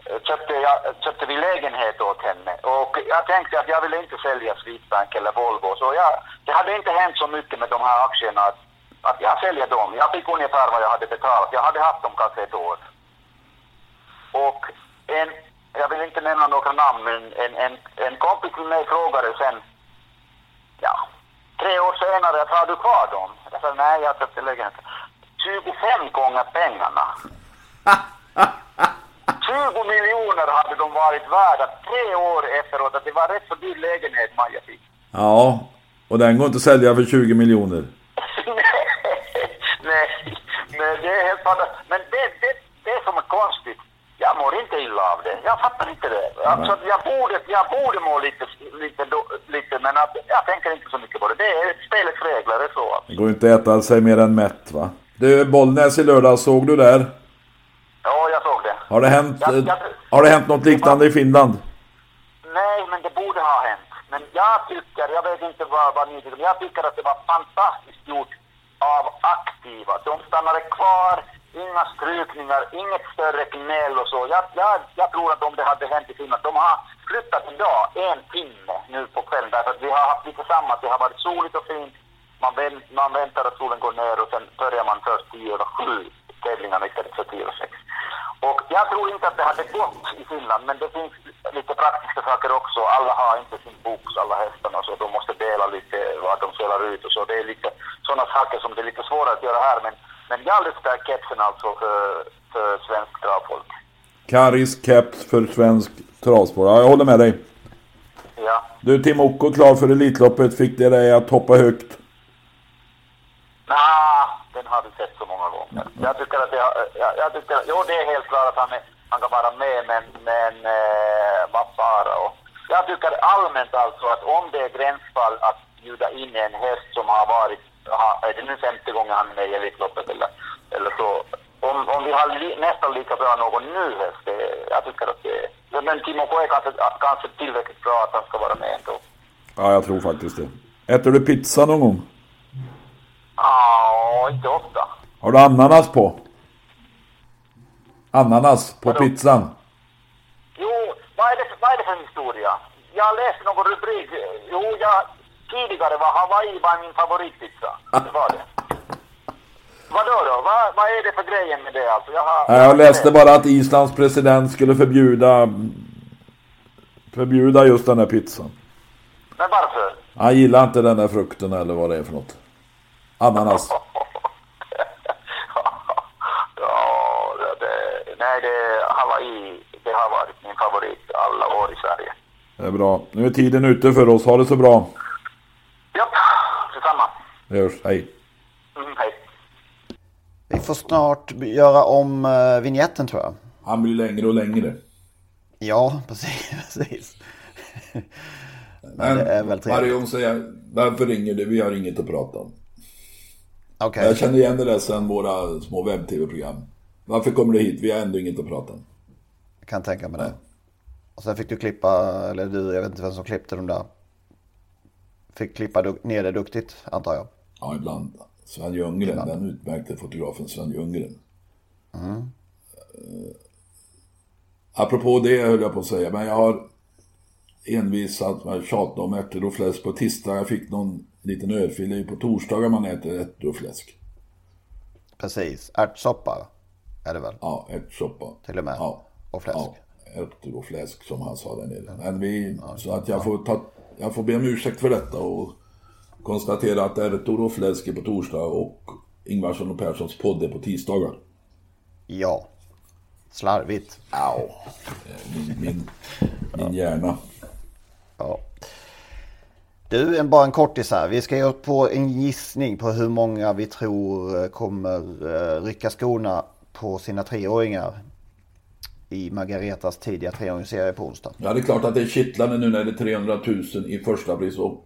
eh, köpte, jag, köpte vi lägenhet åt henne. Och jag tänkte att jag ville inte sälja Swedbank eller Volvo. Så jag, det hade inte hänt så mycket med de här aktierna att, att jag säljer dem. Jag fick ungefär vad jag hade betalat. Jag hade haft dem kanske ett år. Och en, jag vill inte nämna några namn, men en, en, en kompis till mig frågade sen, ja, tre år senare, jag har du kvar dem? Jag sa, nej, jag köpte lägenheten. 25 gånger pengarna. 20 miljoner hade de varit värda tre år efteråt. Att det var rätt så dyr lägenhet Maja fick. Ja, och den går inte att sälja för 20 miljoner. nej, nej, det är helt fantastiskt. Men det, det, det som är konstigt, jag mår inte illa av det. Jag fattar inte det. Alltså, jag, borde, jag borde må lite, lite, lite men att, jag tänker inte så mycket på det. Det är spelets regler, det är så. Det går inte att äta sig mer än mätt va? Du, Bollnäs i lördag, såg du där? Ja, jag såg det. Har det hänt, Ja, eh, jag- har det hänt något liknande i Finland? Nej, men det borde ha hänt. Men jag tycker, jag vet inte vad, vad ni tycker, men jag tycker att det var fantastiskt gjort av aktiva. De stannade kvar, inga strykningar, inget större gnäll och så. Jag, jag, jag tror att om det hade hänt i Finland, de har flyttat idag en timme nu på kvällen därför att vi har haft lite samma, det har varit soligt och fint. Man, vänt, man väntar att solen går ner och sen börjar man först tio eller sju tävlingarna istället för 10 eller 6. Och jag tror inte att det hade gått i Finland, men det finns lite praktiska saker också. Alla har inte sin box, alla hästarna, så de måste dela lite vad de spelar ut och så. Det är lite sådana saker som det är lite svårare att göra här, men, men jag lyfter kepsen alltså för, för svensk travfolk. Karis keps för svensk travsport. Ja, jag håller med dig. Ja. Du, Tim Ocko klar för Elitloppet. Fick det dig att hoppa högt? Nah, den har vi sett så många gånger. Jag tycker att det, har- jag, jag tycker, jo det är helt klart att han, är, han kan vara med, men, men eh, vad fara och Jag tycker allmänt alltså att om det är gränsfall att bjuda in en häst som har varit, är det nu femte gången han är med i Elitloppet eller, eller så. Om, om vi har li, nästan lika bra någon ny häst, det, jag tycker att det ja, Men Timo K är kanske, kanske tillräckligt bra att han ska vara med ändå. Ja, jag tror faktiskt det. Äter du pizza någon gång? Ja, inte ofta. Har du ananas på? Ananas på pizzan? jag har läst någon rubrik. Jo, jag, tidigare var Hawaii var min favoritpizza. Det ah. var det. Vadå då? då? Vad, vad är det för grejen med det alltså? Jag, har... jag läste bara att Islands president skulle förbjuda förbjuda just den här pizzan. Men varför? Han gillar inte den där frukten eller vad det är för något. Ananas. ja, det, nej det är Hawaii, det har varit min favorit alla år i Sverige är bra. Nu är tiden ute för oss. Ha det så bra. Ja, detsamma. Det hörs. Hej. Mm, hej. Vi får snart göra om uh, vignetten tror jag. Han blir längre och längre. Ja, precis. precis. Men det är väl trevligt. varje gång säger jag, varför ringer du? Vi har inget att prata om. Okej. Jag känner igen det där sedan våra små webb-tv-program. Varför kommer du hit? Vi har ändå inget att prata om. Jag kan tänka mig det. Och sen fick du klippa, eller du, jag vet inte vem som klippte de där. Fick klippa ner det duktigt, antar jag. Ja, ibland. Sven Ljunggren, den utmärkte fotografen Sven Ljunggren. Eh, apropå det höll jag på att säga, men jag har envisat med att tjata om ärtor och fläsk på tisdag. Jag fick någon liten örfil. På torsdagar man äter ärtor och fläsk. Precis. Ärtsoppa är det väl? Ja, ärtsoppa. Till och med. Ja. Och fläsk. Ja, ärtor och fläsk som han sa där nere. Men vi, så att jag får, ta, jag får be om ursäkt för detta och konstatera att ärtor och fläsk är på torsdag och Ingvarsson och Perssons podd är på tisdagar. Ja. Slarvigt. Au. Min, min, min hjärna. Ja. Du, en, bara en kortis här. Vi ska göra på en gissning på hur många vi tror kommer eh, rycka skorna på sina treåringar i Margaretas tidiga treåringsserie på onsdag. Ja, det är klart att det är kittlande nu när det är 300 000 i första pris och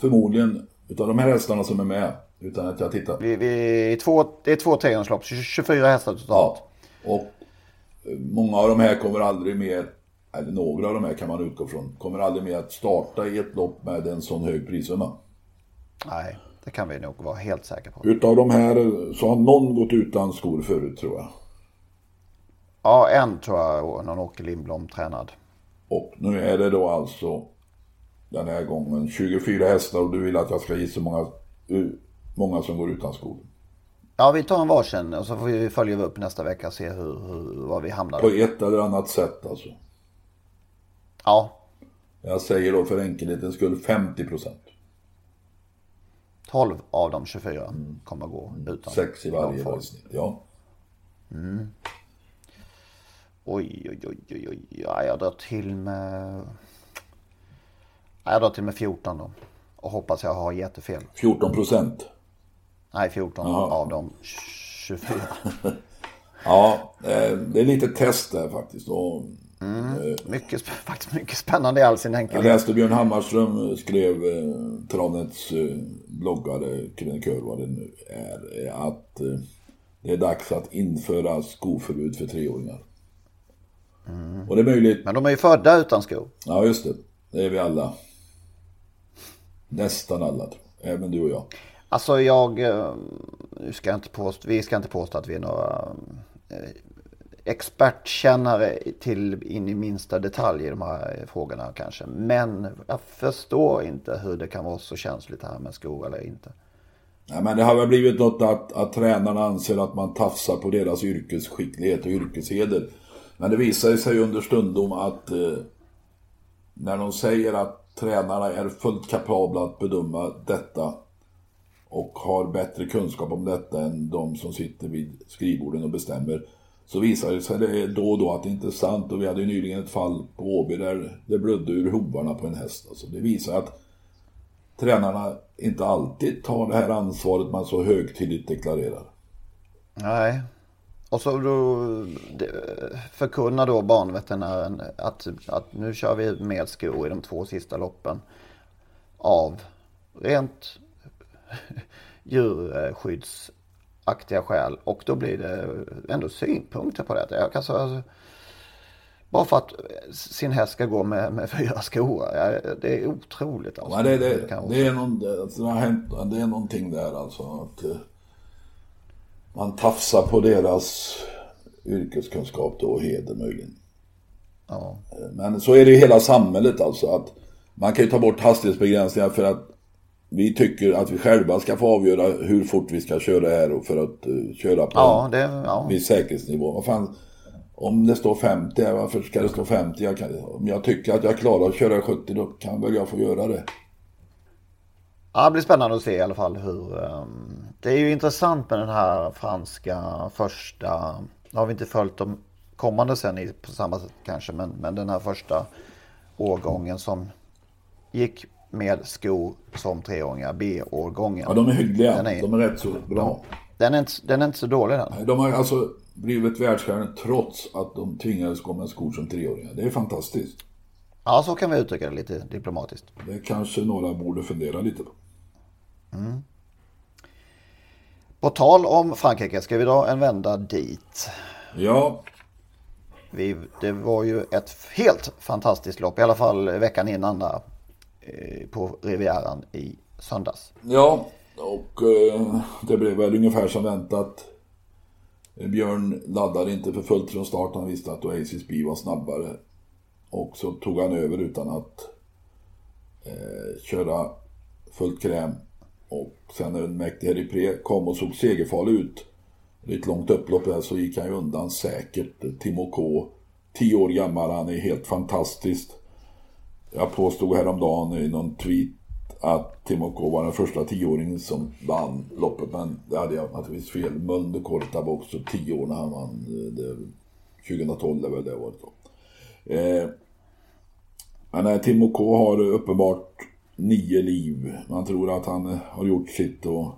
förmodligen utav de här hästarna som är med, utan att jag tittar. Vi, vi, två, det är två treåringslopp, 24 hästar totalt. Ja. Och eh, många av de här kommer aldrig mer, eller några av de här kan man utgå från, kommer aldrig mer att starta i ett lopp med en sån hög prissumma. Nej, det kan vi nog vara helt säkra på. Utav de här eh, så har någon gått utan skor förut tror jag. Ja, en tror jag, någon Åke Lindblom tränad. Och nu är det då alltså den här gången 24 hästar och du vill att jag ska gissa hur många, hur många som går utan skor. Ja, vi tar en varsin och så får vi följa upp nästa vecka och se hur, hur, var vi hamnar. På ett eller annat sätt alltså. Ja, Jag säger då för enkelhetens skull 50 procent. 12 av de 24 kommer gå utan. Sex i varje avsnitt. Ja. Oj, oj, oj, oj, oj. Ja, jag drar till med... Ja, jag drar till med 14 då. Och hoppas jag har jättefel. 14 procent. Nej, 14 Jaha. av de 24. Ja, eh, det är lite test där faktiskt. Och Mycket, sp- faktiskt mycket spännande i all sin jag enkelhet. läste Björn Hammarström eh, skrev, eh, Travnets eh, bloggare, krönikör vad det nu är, eh, att eh, det är dags att införa skoförbud för treåringar. Och det är möjligt, Men de är ju födda utan skor. ja just det, det är vi alla. Nästan alla, även du och jag. Alltså jag, eh, nu ska inte påstå, vi ska inte påstå att vi är några eh, expertkännare till in i minsta detalj i de här frågorna kanske. Men jag förstår inte hur det kan vara så känsligt här med skor eller inte. Nej, men det har väl blivit något att, att tränarna anser att man tafsar på deras yrkesskicklighet och yrkesheder. Men det visar sig understundom att eh, när de säger att tränarna är fullt kapabla att bedöma detta och har bättre kunskap om detta än de som sitter vid skrivborden och bestämmer så visar det sig det då och då att det inte är sant. Och vi hade ju nyligen ett fall på Åby där det blödde ur hovarna på en häst. Alltså det visar att tränarna inte alltid tar det här ansvaret man så högtidligt deklarerar. Nej. Och så då förkunnar då barnveterinären att, att nu kör vi med skor i de två sista loppen. Av rent djurskyddsaktiga skäl. Och då blir det ändå synpunkter på det. Jag kan säga, alltså, bara för att sin häst ska gå med, med fyra skor. Det är otroligt. Alltså. Men det, det, det, är någon, alltså, det, har hänt, det är någonting där alltså. Att, eh, man tafsar på deras yrkeskunskap då och heder möjligen. Ja. Men så är det i hela samhället alltså. att Man kan ju ta bort hastighetsbegränsningar för att vi tycker att vi själva ska få avgöra hur fort vi ska köra här och för att eh, köra på Ja, det, ja. viss säkerhetsnivå. Vad fan, om det står 50, här, varför ska det stå 50? Jag kan, om jag tycker att jag klarar att köra 70 då kan väl jag få göra det. Ja, det blir spännande att se i alla fall hur... ehm, det är ju intressant med den här franska första... Nu har vi inte följt de kommande sen i, på samma sätt kanske, men, men den här första B-årgången som gick med skor som treåringar. B-årgången. Ja, de är hyggliga. Den är- De är rätt så bra. Den är, inte, den är inte så dålig den. De har alltså blivit världsstjärnor trots att de tvingades gå med skor som treåringar. Det är fantastiskt. Ja, så kan vi uttrycka det lite diplomatiskt. Det kanske några borde fundera lite på. På tal om Frankrike, ska vi dra en vända dit? Ja, Vi, det var ju ett helt fantastiskt lopp, i alla fall veckan innan där, eh, på Rivieran i söndags. ja och eh, det blev väl ungefär som väntat. Björn laddade inte för fullt från start. Han visste att Oasis B var snabbare. Och så tog han över utan att eh, köra fullt kräm. Och sen när Mäktig Harry kom och såg segerfarlig ut. i ett långt upplopp där så gick han ju undan säkert. Timo K, 10 år gammal, han är helt fantastiskt. Jag påstod häromdagen i någon tweet att Timo K var den första tioåringen som vann loppet. Men det hade jag naturligtvis fel. Mölnde Kortab var också 10 år när han vann. Eh, det, 2012 är väl det året då. Eh, men eh, Timo K har uppenbart nio liv. Man tror att han har gjort sitt och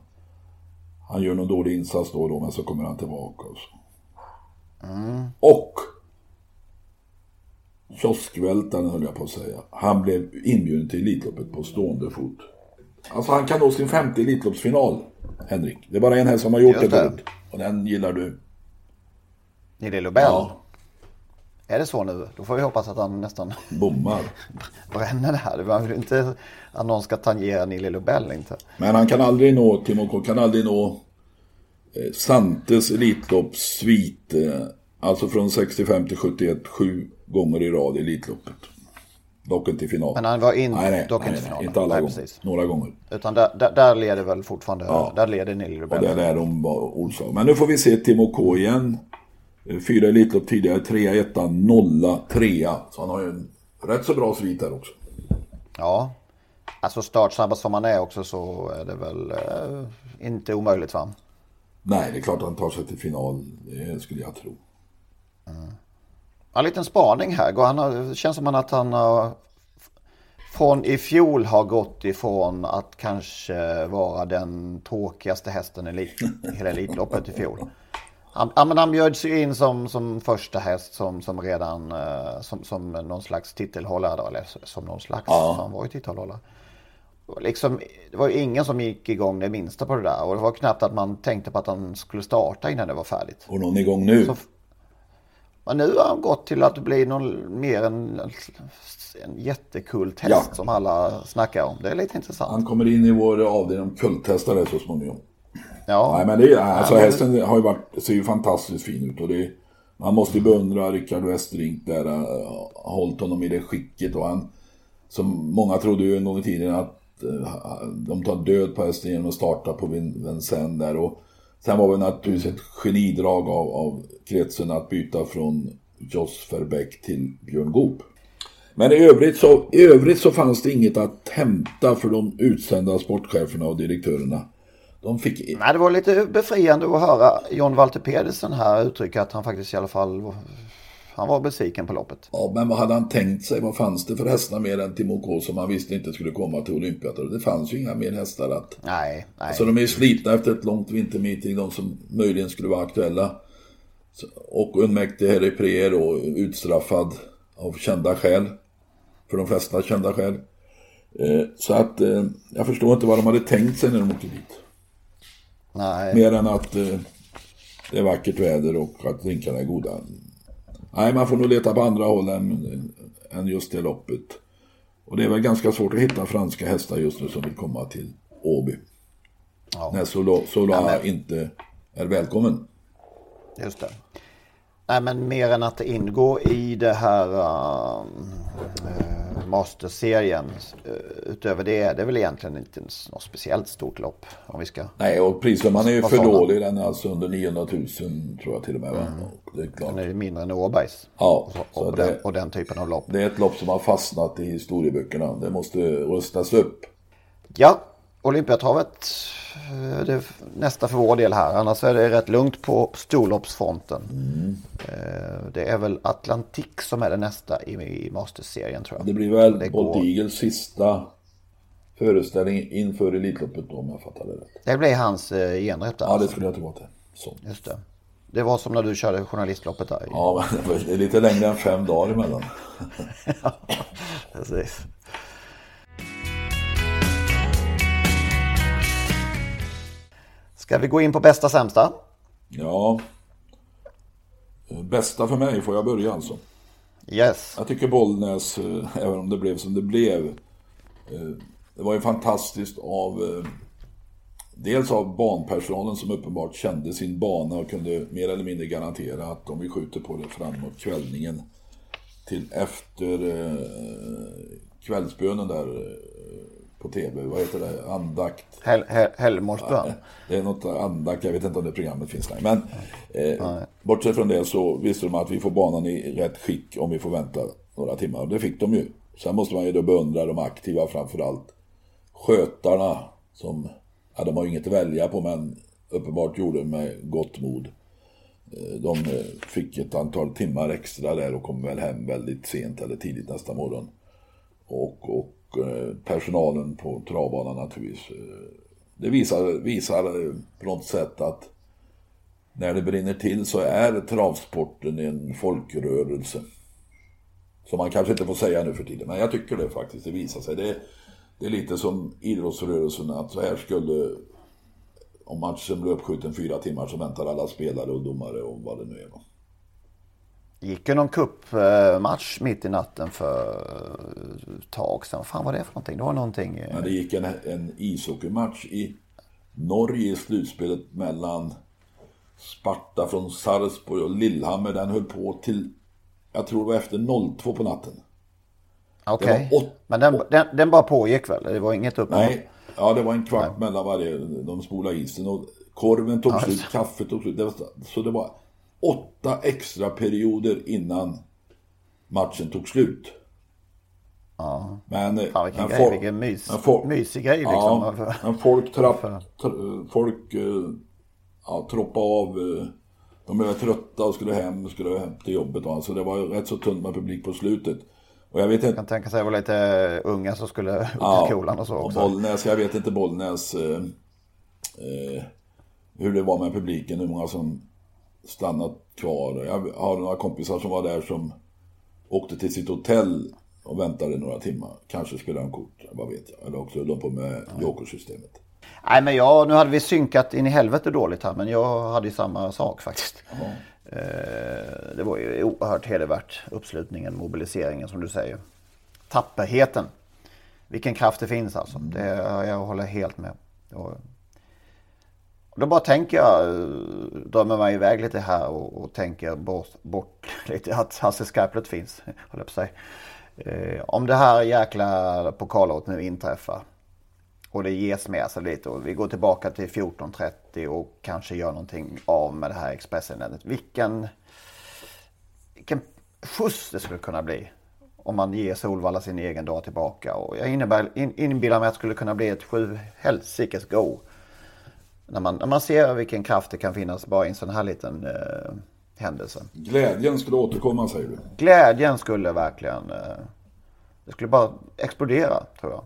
han gör någon dålig insats då och då men så kommer han tillbaka. Och, så. och kioskvältaren höll jag på att säga. Han blev inbjuden till Elitloppet på stående fot. Alltså han kan nå sin femte Elitloppsfinal, Henrik. Det är bara en här som har gjort Just det det. Och den gillar du. Nille Lobel. Ja. Är det så nu? Då får vi hoppas att han nästan Bommar. bränner det här. Man vill inte att någon ska tangera Nille Lobel inte. Men han kan aldrig nå, Timo K kan aldrig nå eh, Santes Elitloppssvit. Eh, alltså från 65 till 71, sju gånger i rad i Elitloppet. Dock inte i final. Men han var in- nej, nej, dock nej, inte i nej, finalen. Inte alla Nej, gånger. precis. Några gånger. Utan där, där, där leder väl fortfarande, Ja. där leder Nille Och Lobel. det är där de var orsak. Men nu får vi se Timo K igen. Eh, Fyra Elitlopp tidigare, trea, etta, nolla, trea. Så han har ju en rätt så bra svit här också. Ja. Alltså startsnabb som han är också så är det väl eh, inte omöjligt va? Nej, det är klart han tar sig till final. Det skulle jag tro. Ja, En liten spaning här. Han, det känns som att han har från i fjol har gått ifrån att kanske vara den tråkigaste hästen i hela Elitloppet i fjol. Han, ja, men han bjöds ju in som, som första häst som, som redan eh, som, som någon slags titelhållare då, eller som någon slags, han var ju titelhållare. Och Liksom, det var ju ingen som gick igång det minsta på det där och det var knappt att man tänkte på att han skulle starta innan det var färdigt. Och någon igång nu. Så- Men nu har han gått till att bli någon, mer en, en jättekult häst Ja. som alla snackar om. Det är lite intressant. Han kommer in i vår avdelning kulthästar så småningom. Ja. Nej men det är, alltså hästen har ju varit, ser ju fantastiskt fin ut och det man måste ju beundra Rickard Westerink där, uh, hållit honom i det skicket och han, som många trodde ju en gång i tiden att eh, de tar död på hästen genom att starta på Vin- Vincennes där och sen var det naturligtvis ett genidrag av, av kretsen att byta från Jos Verbeck till Björn Goop. Men i övrigt, så, i övrigt så fanns det inget att hämta för de utsända sportcheferna och direktörerna. De fick Nej, det var lite befriande att höra John Walter Pedersen här uttrycka att han faktiskt i alla fall han var besviken på loppet. Ja, men vad hade han tänkt sig? Vad fanns det för hästar mer än Timo K som han visste inte skulle komma till Olympiat? Och Det fanns ju inga mer hästar att... Nej, nej. Alltså de är ju slitna efter ett långt vintermeeting, de som möjligen skulle vara aktuella. Och unmäktig Harry Preer och utstraffad av kända skäl. För de flesta kända skäl. Eh, Så att eh, jag förstår inte vad de hade tänkt sig när de åkte dit. Nej. Mer än att eh, det är vackert väder och att drinkarna är goda. Nej, man får nog leta på andra håll än, än just det loppet. Och det är väl ganska svårt att hitta franska hästar just nu som vill komma till Åby. Ja. När Sola, men- inte är välkommen. Just det. Nej, men mer än att det ingår i det här uh, uh, Masterserien. Uh, utöver det är det väl egentligen inte något speciellt stort lopp. Om vi ska... Nej, och prissumman är ju för dålig. Den är alltså under 900 000 tror jag till och med. Och det är klart. Den är mindre än Åbergs. Ja, Och, och, det- den, och den typen av lopp. Det är ett lopp som har fastnat i historieböckerna. Det måste rustas upp. Ja, Olympiatravet, eh, det är nästa för vår del här. Annars är det rätt lugnt på storloppsfronten. Eh, Det är väl Atlantic som är det nästa i, Masters-serien tror jag. Det blir väl Det Bolt går. Sista föreställning inför Elitloppet då om jag fattar det rätt. Det blir hans eh, genrep där. Ja, det skulle jag tro att det är. Så. Just det. Det var som när du körde journalistloppet där. Ja, men det är lite längre än fem dagar emellan. Precis. Ska vi gå in på bästa sämsta? Ja. Eh, Bästa för mig får jag börja alltså. Yes. Jag tycker Bollnäs, eh, även om det blev som det blev. eh, Det var ju fantastiskt av Dels av banpersonalen som uppenbart kände sin bana och kunde mer eller mindre garantera att om vi skjuter på det framåt kvällningen till efter kvällsbönen där på tv, vad heter det, andakt? Hel, hel. Det är något andakt, jag vet inte om det programmet finns där. Men eh, bortsett från det så visste de att vi får banan i rätt skick om vi får vänta några timmar. Och det fick de ju. Sen måste man ju då beundra de aktiva framförallt. Skötarna som, ja de har ju inget att välja på men uppenbart gjorde det med gott mod. Eh, De eh, fick ett antal timmar extra där och kom väl hem väldigt sent eller tidigt nästa morgon. Och, och eh, personalen på travbanan naturligtvis. Eh, det visar, visar eh, på något sätt att när det brinner till så är travsporten en folkrörelse. Som man kanske inte får säga nu för tiden, men jag tycker det faktiskt. Det visar sig. Det, det är lite som idrottsrörelsen att så här skulle om matchen blir uppskjuten fyra timmar så väntar alla spelare och domare och vad det nu är gick ju någon cupmatch mitt i natten för ett tag sedan. Fan var det för någonting? Det var någonting... eh, Men det gick en, en ishockeymatch i Norge i slutspelet mellan Sparta från Sarpsborg och Lillehammer. Den höll på till, jag tror det var efter 02 på natten. Okej. åt- Men den, den, den bara pågick väl? Det var inget uppehåll? Nej, ja det var en kvart mellan varje. De spolade isen och korven tog slut, kaffet tog slut. Det var, så det var åtta extra perioder innan matchen tog slut. Ja. Men, Fan, vilken men grej, folk- vilken mys- men folk- mysig grej, liksom. Ja, men folk trapp, tr- folk eh, ja, troppade av. eh, De blev trötta och skulle hem, skulle hem till jobbet. Så det var rätt så tunt med publik på slutet. Och jag vet inte. kan tänka sig det var lite unga som skulle upp till skolan och så också. Bollnäs, jag vet inte Bollnäs eh, eh, hur det var med publiken, hur många som stannat kvar. Jag har några kompisar som var där som åkte till sitt hotell och väntade några timmar. Kanske spelade de kort, vad vet jag. Eller också höll de på med jokersystemet. Nej men jag, nu hade vi synkat in i helvete dåligt här men jag hade ju samma sak faktiskt. Eh, det var ju oerhört hedervärt uppslutningen, mobiliseringen som du säger. Tapperheten. Vilken kraft det finns alltså. Det, jag håller helt med. Och, och då bara tänker jag, eh, drömmer mig iväg lite här och, och tänker bort, bort lite att Hasse Skarplet finns. Håller jag på att säga. Eh, om det här jäkla pokalåret nu inträffar och det ges med sig lite och vi går tillbaka till 14.30 och kanske gör någonting av med det här Expressen-eländet. Vilken, vilken skjuts det skulle kunna bli om man ger Solvalla sin egen dag tillbaka. Och jag innebär, in, inbillar mig att det skulle kunna bli ett sju helsikes go. När man, när man ser vilken kraft det kan finnas bara i en sån här liten eh, händelse. Glädjen skulle återkomma säger du. Glädjen skulle verkligen... Eh, det skulle bara explodera, tror jag.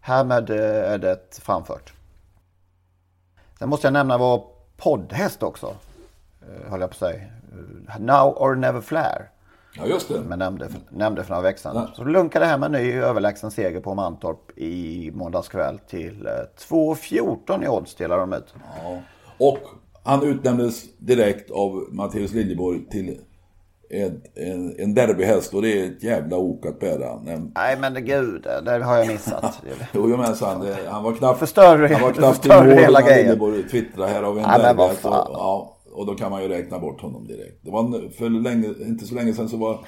Härmed eh, är det framfört. Sen måste jag nämna vår poddhäst också. Eh, höll jag på att säga. Now or never flare. Ja just det. Men nämnde, nämnde för några veckor sedan. Så lunkade hem en ny överlägsen seger på Mantorp i måndags kväll till eh, 2.14 i odds delade de ut. Ja. Och han utnämndes direkt av Mattias Liljeborg till en, en, en derbyhäst och det är ett jävla ok att bära. Nej, Nej men gud, det, har jag missat. Jo, men så han, han var knappt, Förstör han var knappt i mål hela när? Liljeborg twittrade här av en Nej, men. Och, fan. ja, och då kan man ju räkna bort honom direkt. Det var för länge, inte så länge sedan så var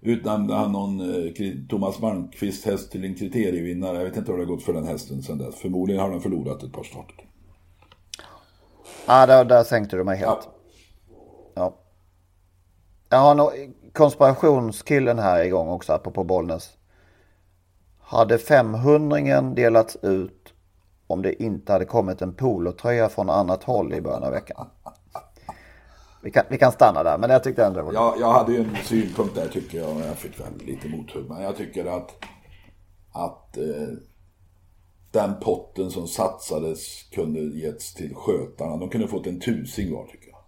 utnämnde han någon eh, Thomas Malmqvist häst till en kriterievinnare. Jag vet inte hur det har gått för den hästen sedan dess. Förmodligen har den förlorat ett par starter. Ja, där, där sänkte du mig helt. Ja. Ja. Jag har nog konspirationskillen här igång också, apropå Bollnäs. Hade 500 delats ut om det inte hade kommit en polotröja från annat håll i början av veckan? Vi kan, vi kan stanna där, men jag tyckte ändå det var Jag, jag hade ju en synpunkt där tycker jag. Jag fick väl lite mothugg. Men jag tycker att, att eh, den potten som satsades kunde getts till skötarna. De kunde fått en tusing var tycker jag.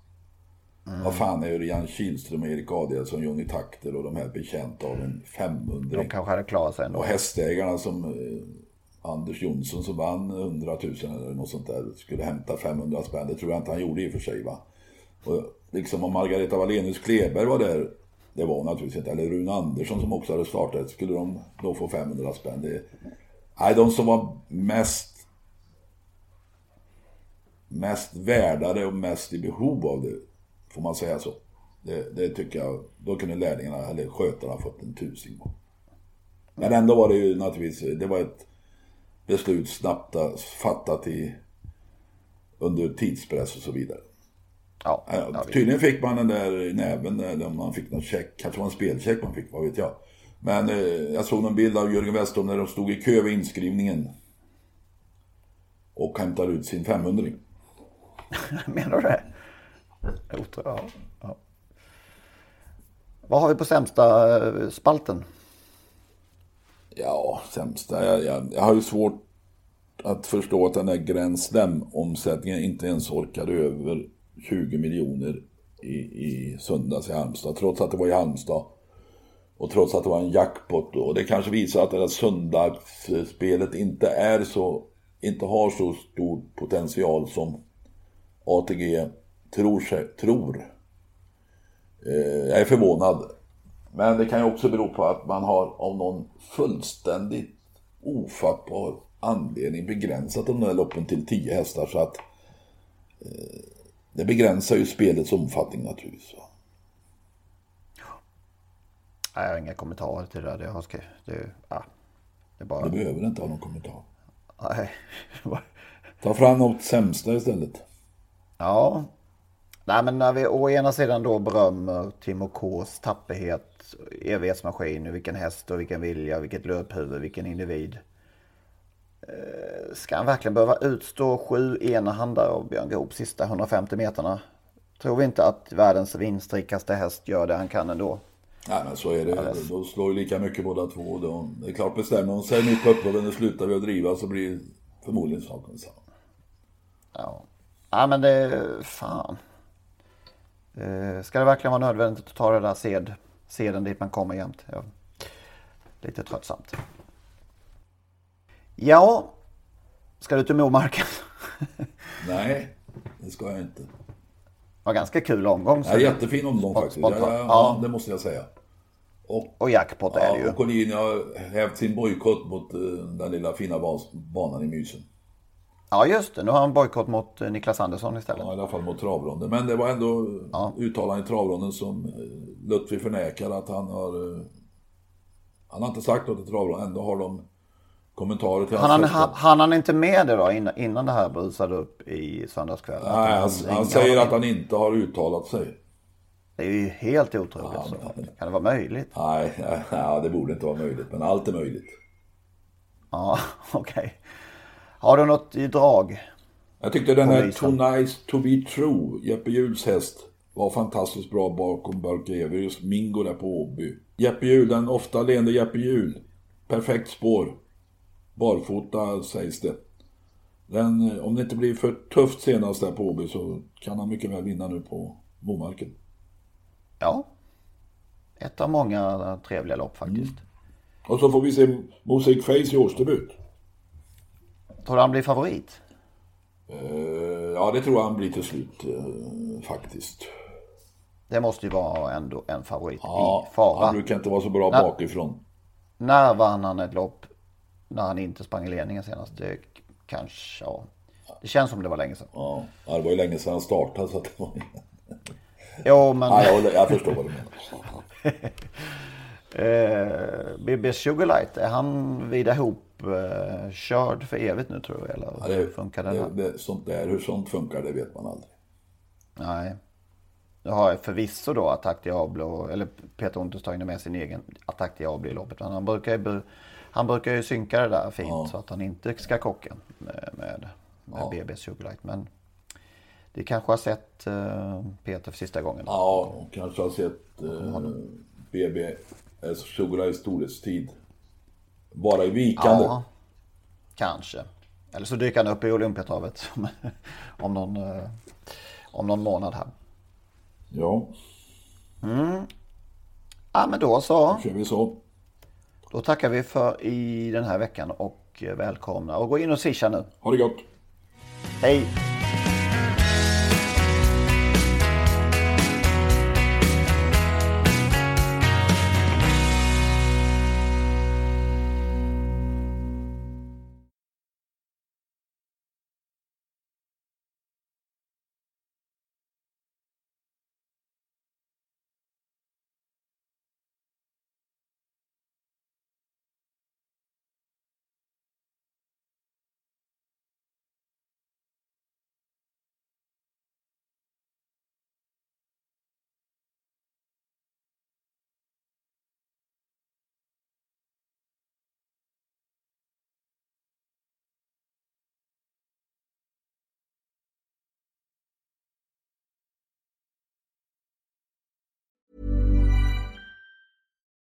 Vad fan är Örjan Kihlström och Erik Adielsson, Johnny Takter och de här betjänta av en 500 De kanske hade klarat sig ändå. Och hästägarna som eh, Anders Jonsson som vann 100 000 eller något sånt där skulle hämta 500 spänn. Det tror jag inte han gjorde i och för sig va. Och liksom om Margareta Wallenius Kleberg var där, det var hon naturligtvis inte, eller Rune Andersson som också hade startat, skulle de då få 500 spänn. Det, nej, de som var mest mest värdade och mest i behov av det, får man säga så. Det, det tycker jag, då kunde lärlingarna, eller skötarna, fått en tusing. Men ändå var det ju naturligtvis, det var ett beslut snabbt fattat i, under tidspress och så vidare. Ja, tydligen fick man den där näven där man fick någon check. Kanske var en spelcheck man fick, vad vet jag. Men eh, jag såg någon bild av Jörgen Westholm när de stod i kö vid inskrivningen. Och hämtade ut sin 500 Menar du det? Otro, ja, ja. Vad har vi på sämsta eh, spalten? Ja, sämsta. Jag, jag, jag har ju svårt att förstå att den där Grand Slam-omsättningen inte ens orkade över 20 miljoner i, i söndags i Halmstad. Trots att det var i Halmstad. Och trots att det var en jackpot. Och det kanske visar att det där söndagsspelet inte är så, inte har så stor potential som ATG tror sig, tror. Eh, jag är förvånad. Men det kan ju också bero på att man har av någon fullständigt ofattbar anledning begränsat de där loppen till 10 hästar så att eh, det begränsar ju spelets omfattning naturligtvis. va. Nej, jag har inga kommentarer till det där. Det, har skrivit, det, ja, det bara... Du behöver inte ha någon kommentar. Nej. Ta fram något sämsta istället. Ja. Nej, men när vi å ena sidan då berömmer Timo Ks tapperhet, evighetsmaskin, vilken häst och vilken vilja, vilket löphuvud, vilken individ. Eh, Ska han verkligen behöva utstå sju enahanda av Björn Goop sista 150 meterna? Tror vi inte att världens vinstrikaste häst gör det han kan ändå? Nej men så är det. Då slår ju lika mycket båda två. Då, det är klart bestämmer hon sig mitt på upploppet och slutar vi att driva så blir förmodligen saken samma. Ja. Nej men det, fan. Eh, Ska det verkligen vara nödvändigt att ta det där sed, seden dit man kommer jämt? Ja. Lite tröttsamt. Ja, ska du till Momarken? Nej, det ska jag inte. Det var ganska kul omgång. Ja, jättefin omgång faktiskt. Ja, ja, Ja. det måste jag säga. Och, Och jackpot är det ju. och Collini har hävt sin bojkott mot eh, den lilla fina banan i Mysen. Ja just det, nu har han bojkott mot eh, Niklas Andersson istället. Ja, i alla fall mot travronden. Men det var ändå Ja. uttalanden i travronden som eh, Lutfi förnekar att han har... Han har inte sagt något i travronden. Ändå har de kommentarer till Han, han, han, han inte med det då innan, innan det här brusade upp i söndagskväll? Att Nej, han, han säger att han inte har uttalat sig. Det är ju helt otroligt. så. Kan det vara möjligt? Nej, nej, det borde inte vara möjligt. Men allt är möjligt. Ja, okej. Har du något i drag? Jag tyckte den här. Too Nice To Be True, Jeppe Juhls häst, var fantastiskt bra bakom Barkevius Mingo där på Åby. Jeppe Juhl, den ofta leende Jeppe Juhl. Perfekt spår. Barfota sägs det. Den, om det inte blir för tufft senast där på Åby så kan han mycket väl vinna nu på Momarken. Ja. Ett av många trevliga lopp faktiskt. Och så får vi se Mosaic Face i årsdebut. Tror du han blir favorit? Eh, ja, det tror jag han blir till slut eh, faktiskt. Det måste ju vara ändå en favorit Ja, i fara. han brukar inte vara så bra Nej. bakifrån. När vann han ett lopp när han inte sprang i ledningen senast? Det kanske, ja. Det känns som det var länge sedan. Ja, det var ju länge sedan han startade så att det var... Jo, men Ja, jag, jag förstår vad du menar. eh, BB Sugarlight, är han vida ihop eh, körd för evigt nu tror du? Eller Ja, hur det, funkar det? det, det, sånt där, hur sånt funkar det vet man aldrig. Nej. Nu har förvisso då Attack Diablo, eller Peter Untersteiner med sin egen Attack Diablo i loppet. Men han brukar ju, han brukar ju synka det där fint Ja. så att han inte ska krocka med, med, med Ja. BB Sugarlight. Men det kanske har sett eh, Peter för sista gången. Ja, och kanske har sett eh, BB eh, Sugarlight storhetstid vara i vikande. Ja, kanske. Eller så dyker han upp i Olympiatravet om någon, eh, om någon månad här. Ja, Ja men då så. kör vi så. Då tackar vi för i den här veckan och välkomna. Och gå in och swisha nu. Ha det gott! Hej!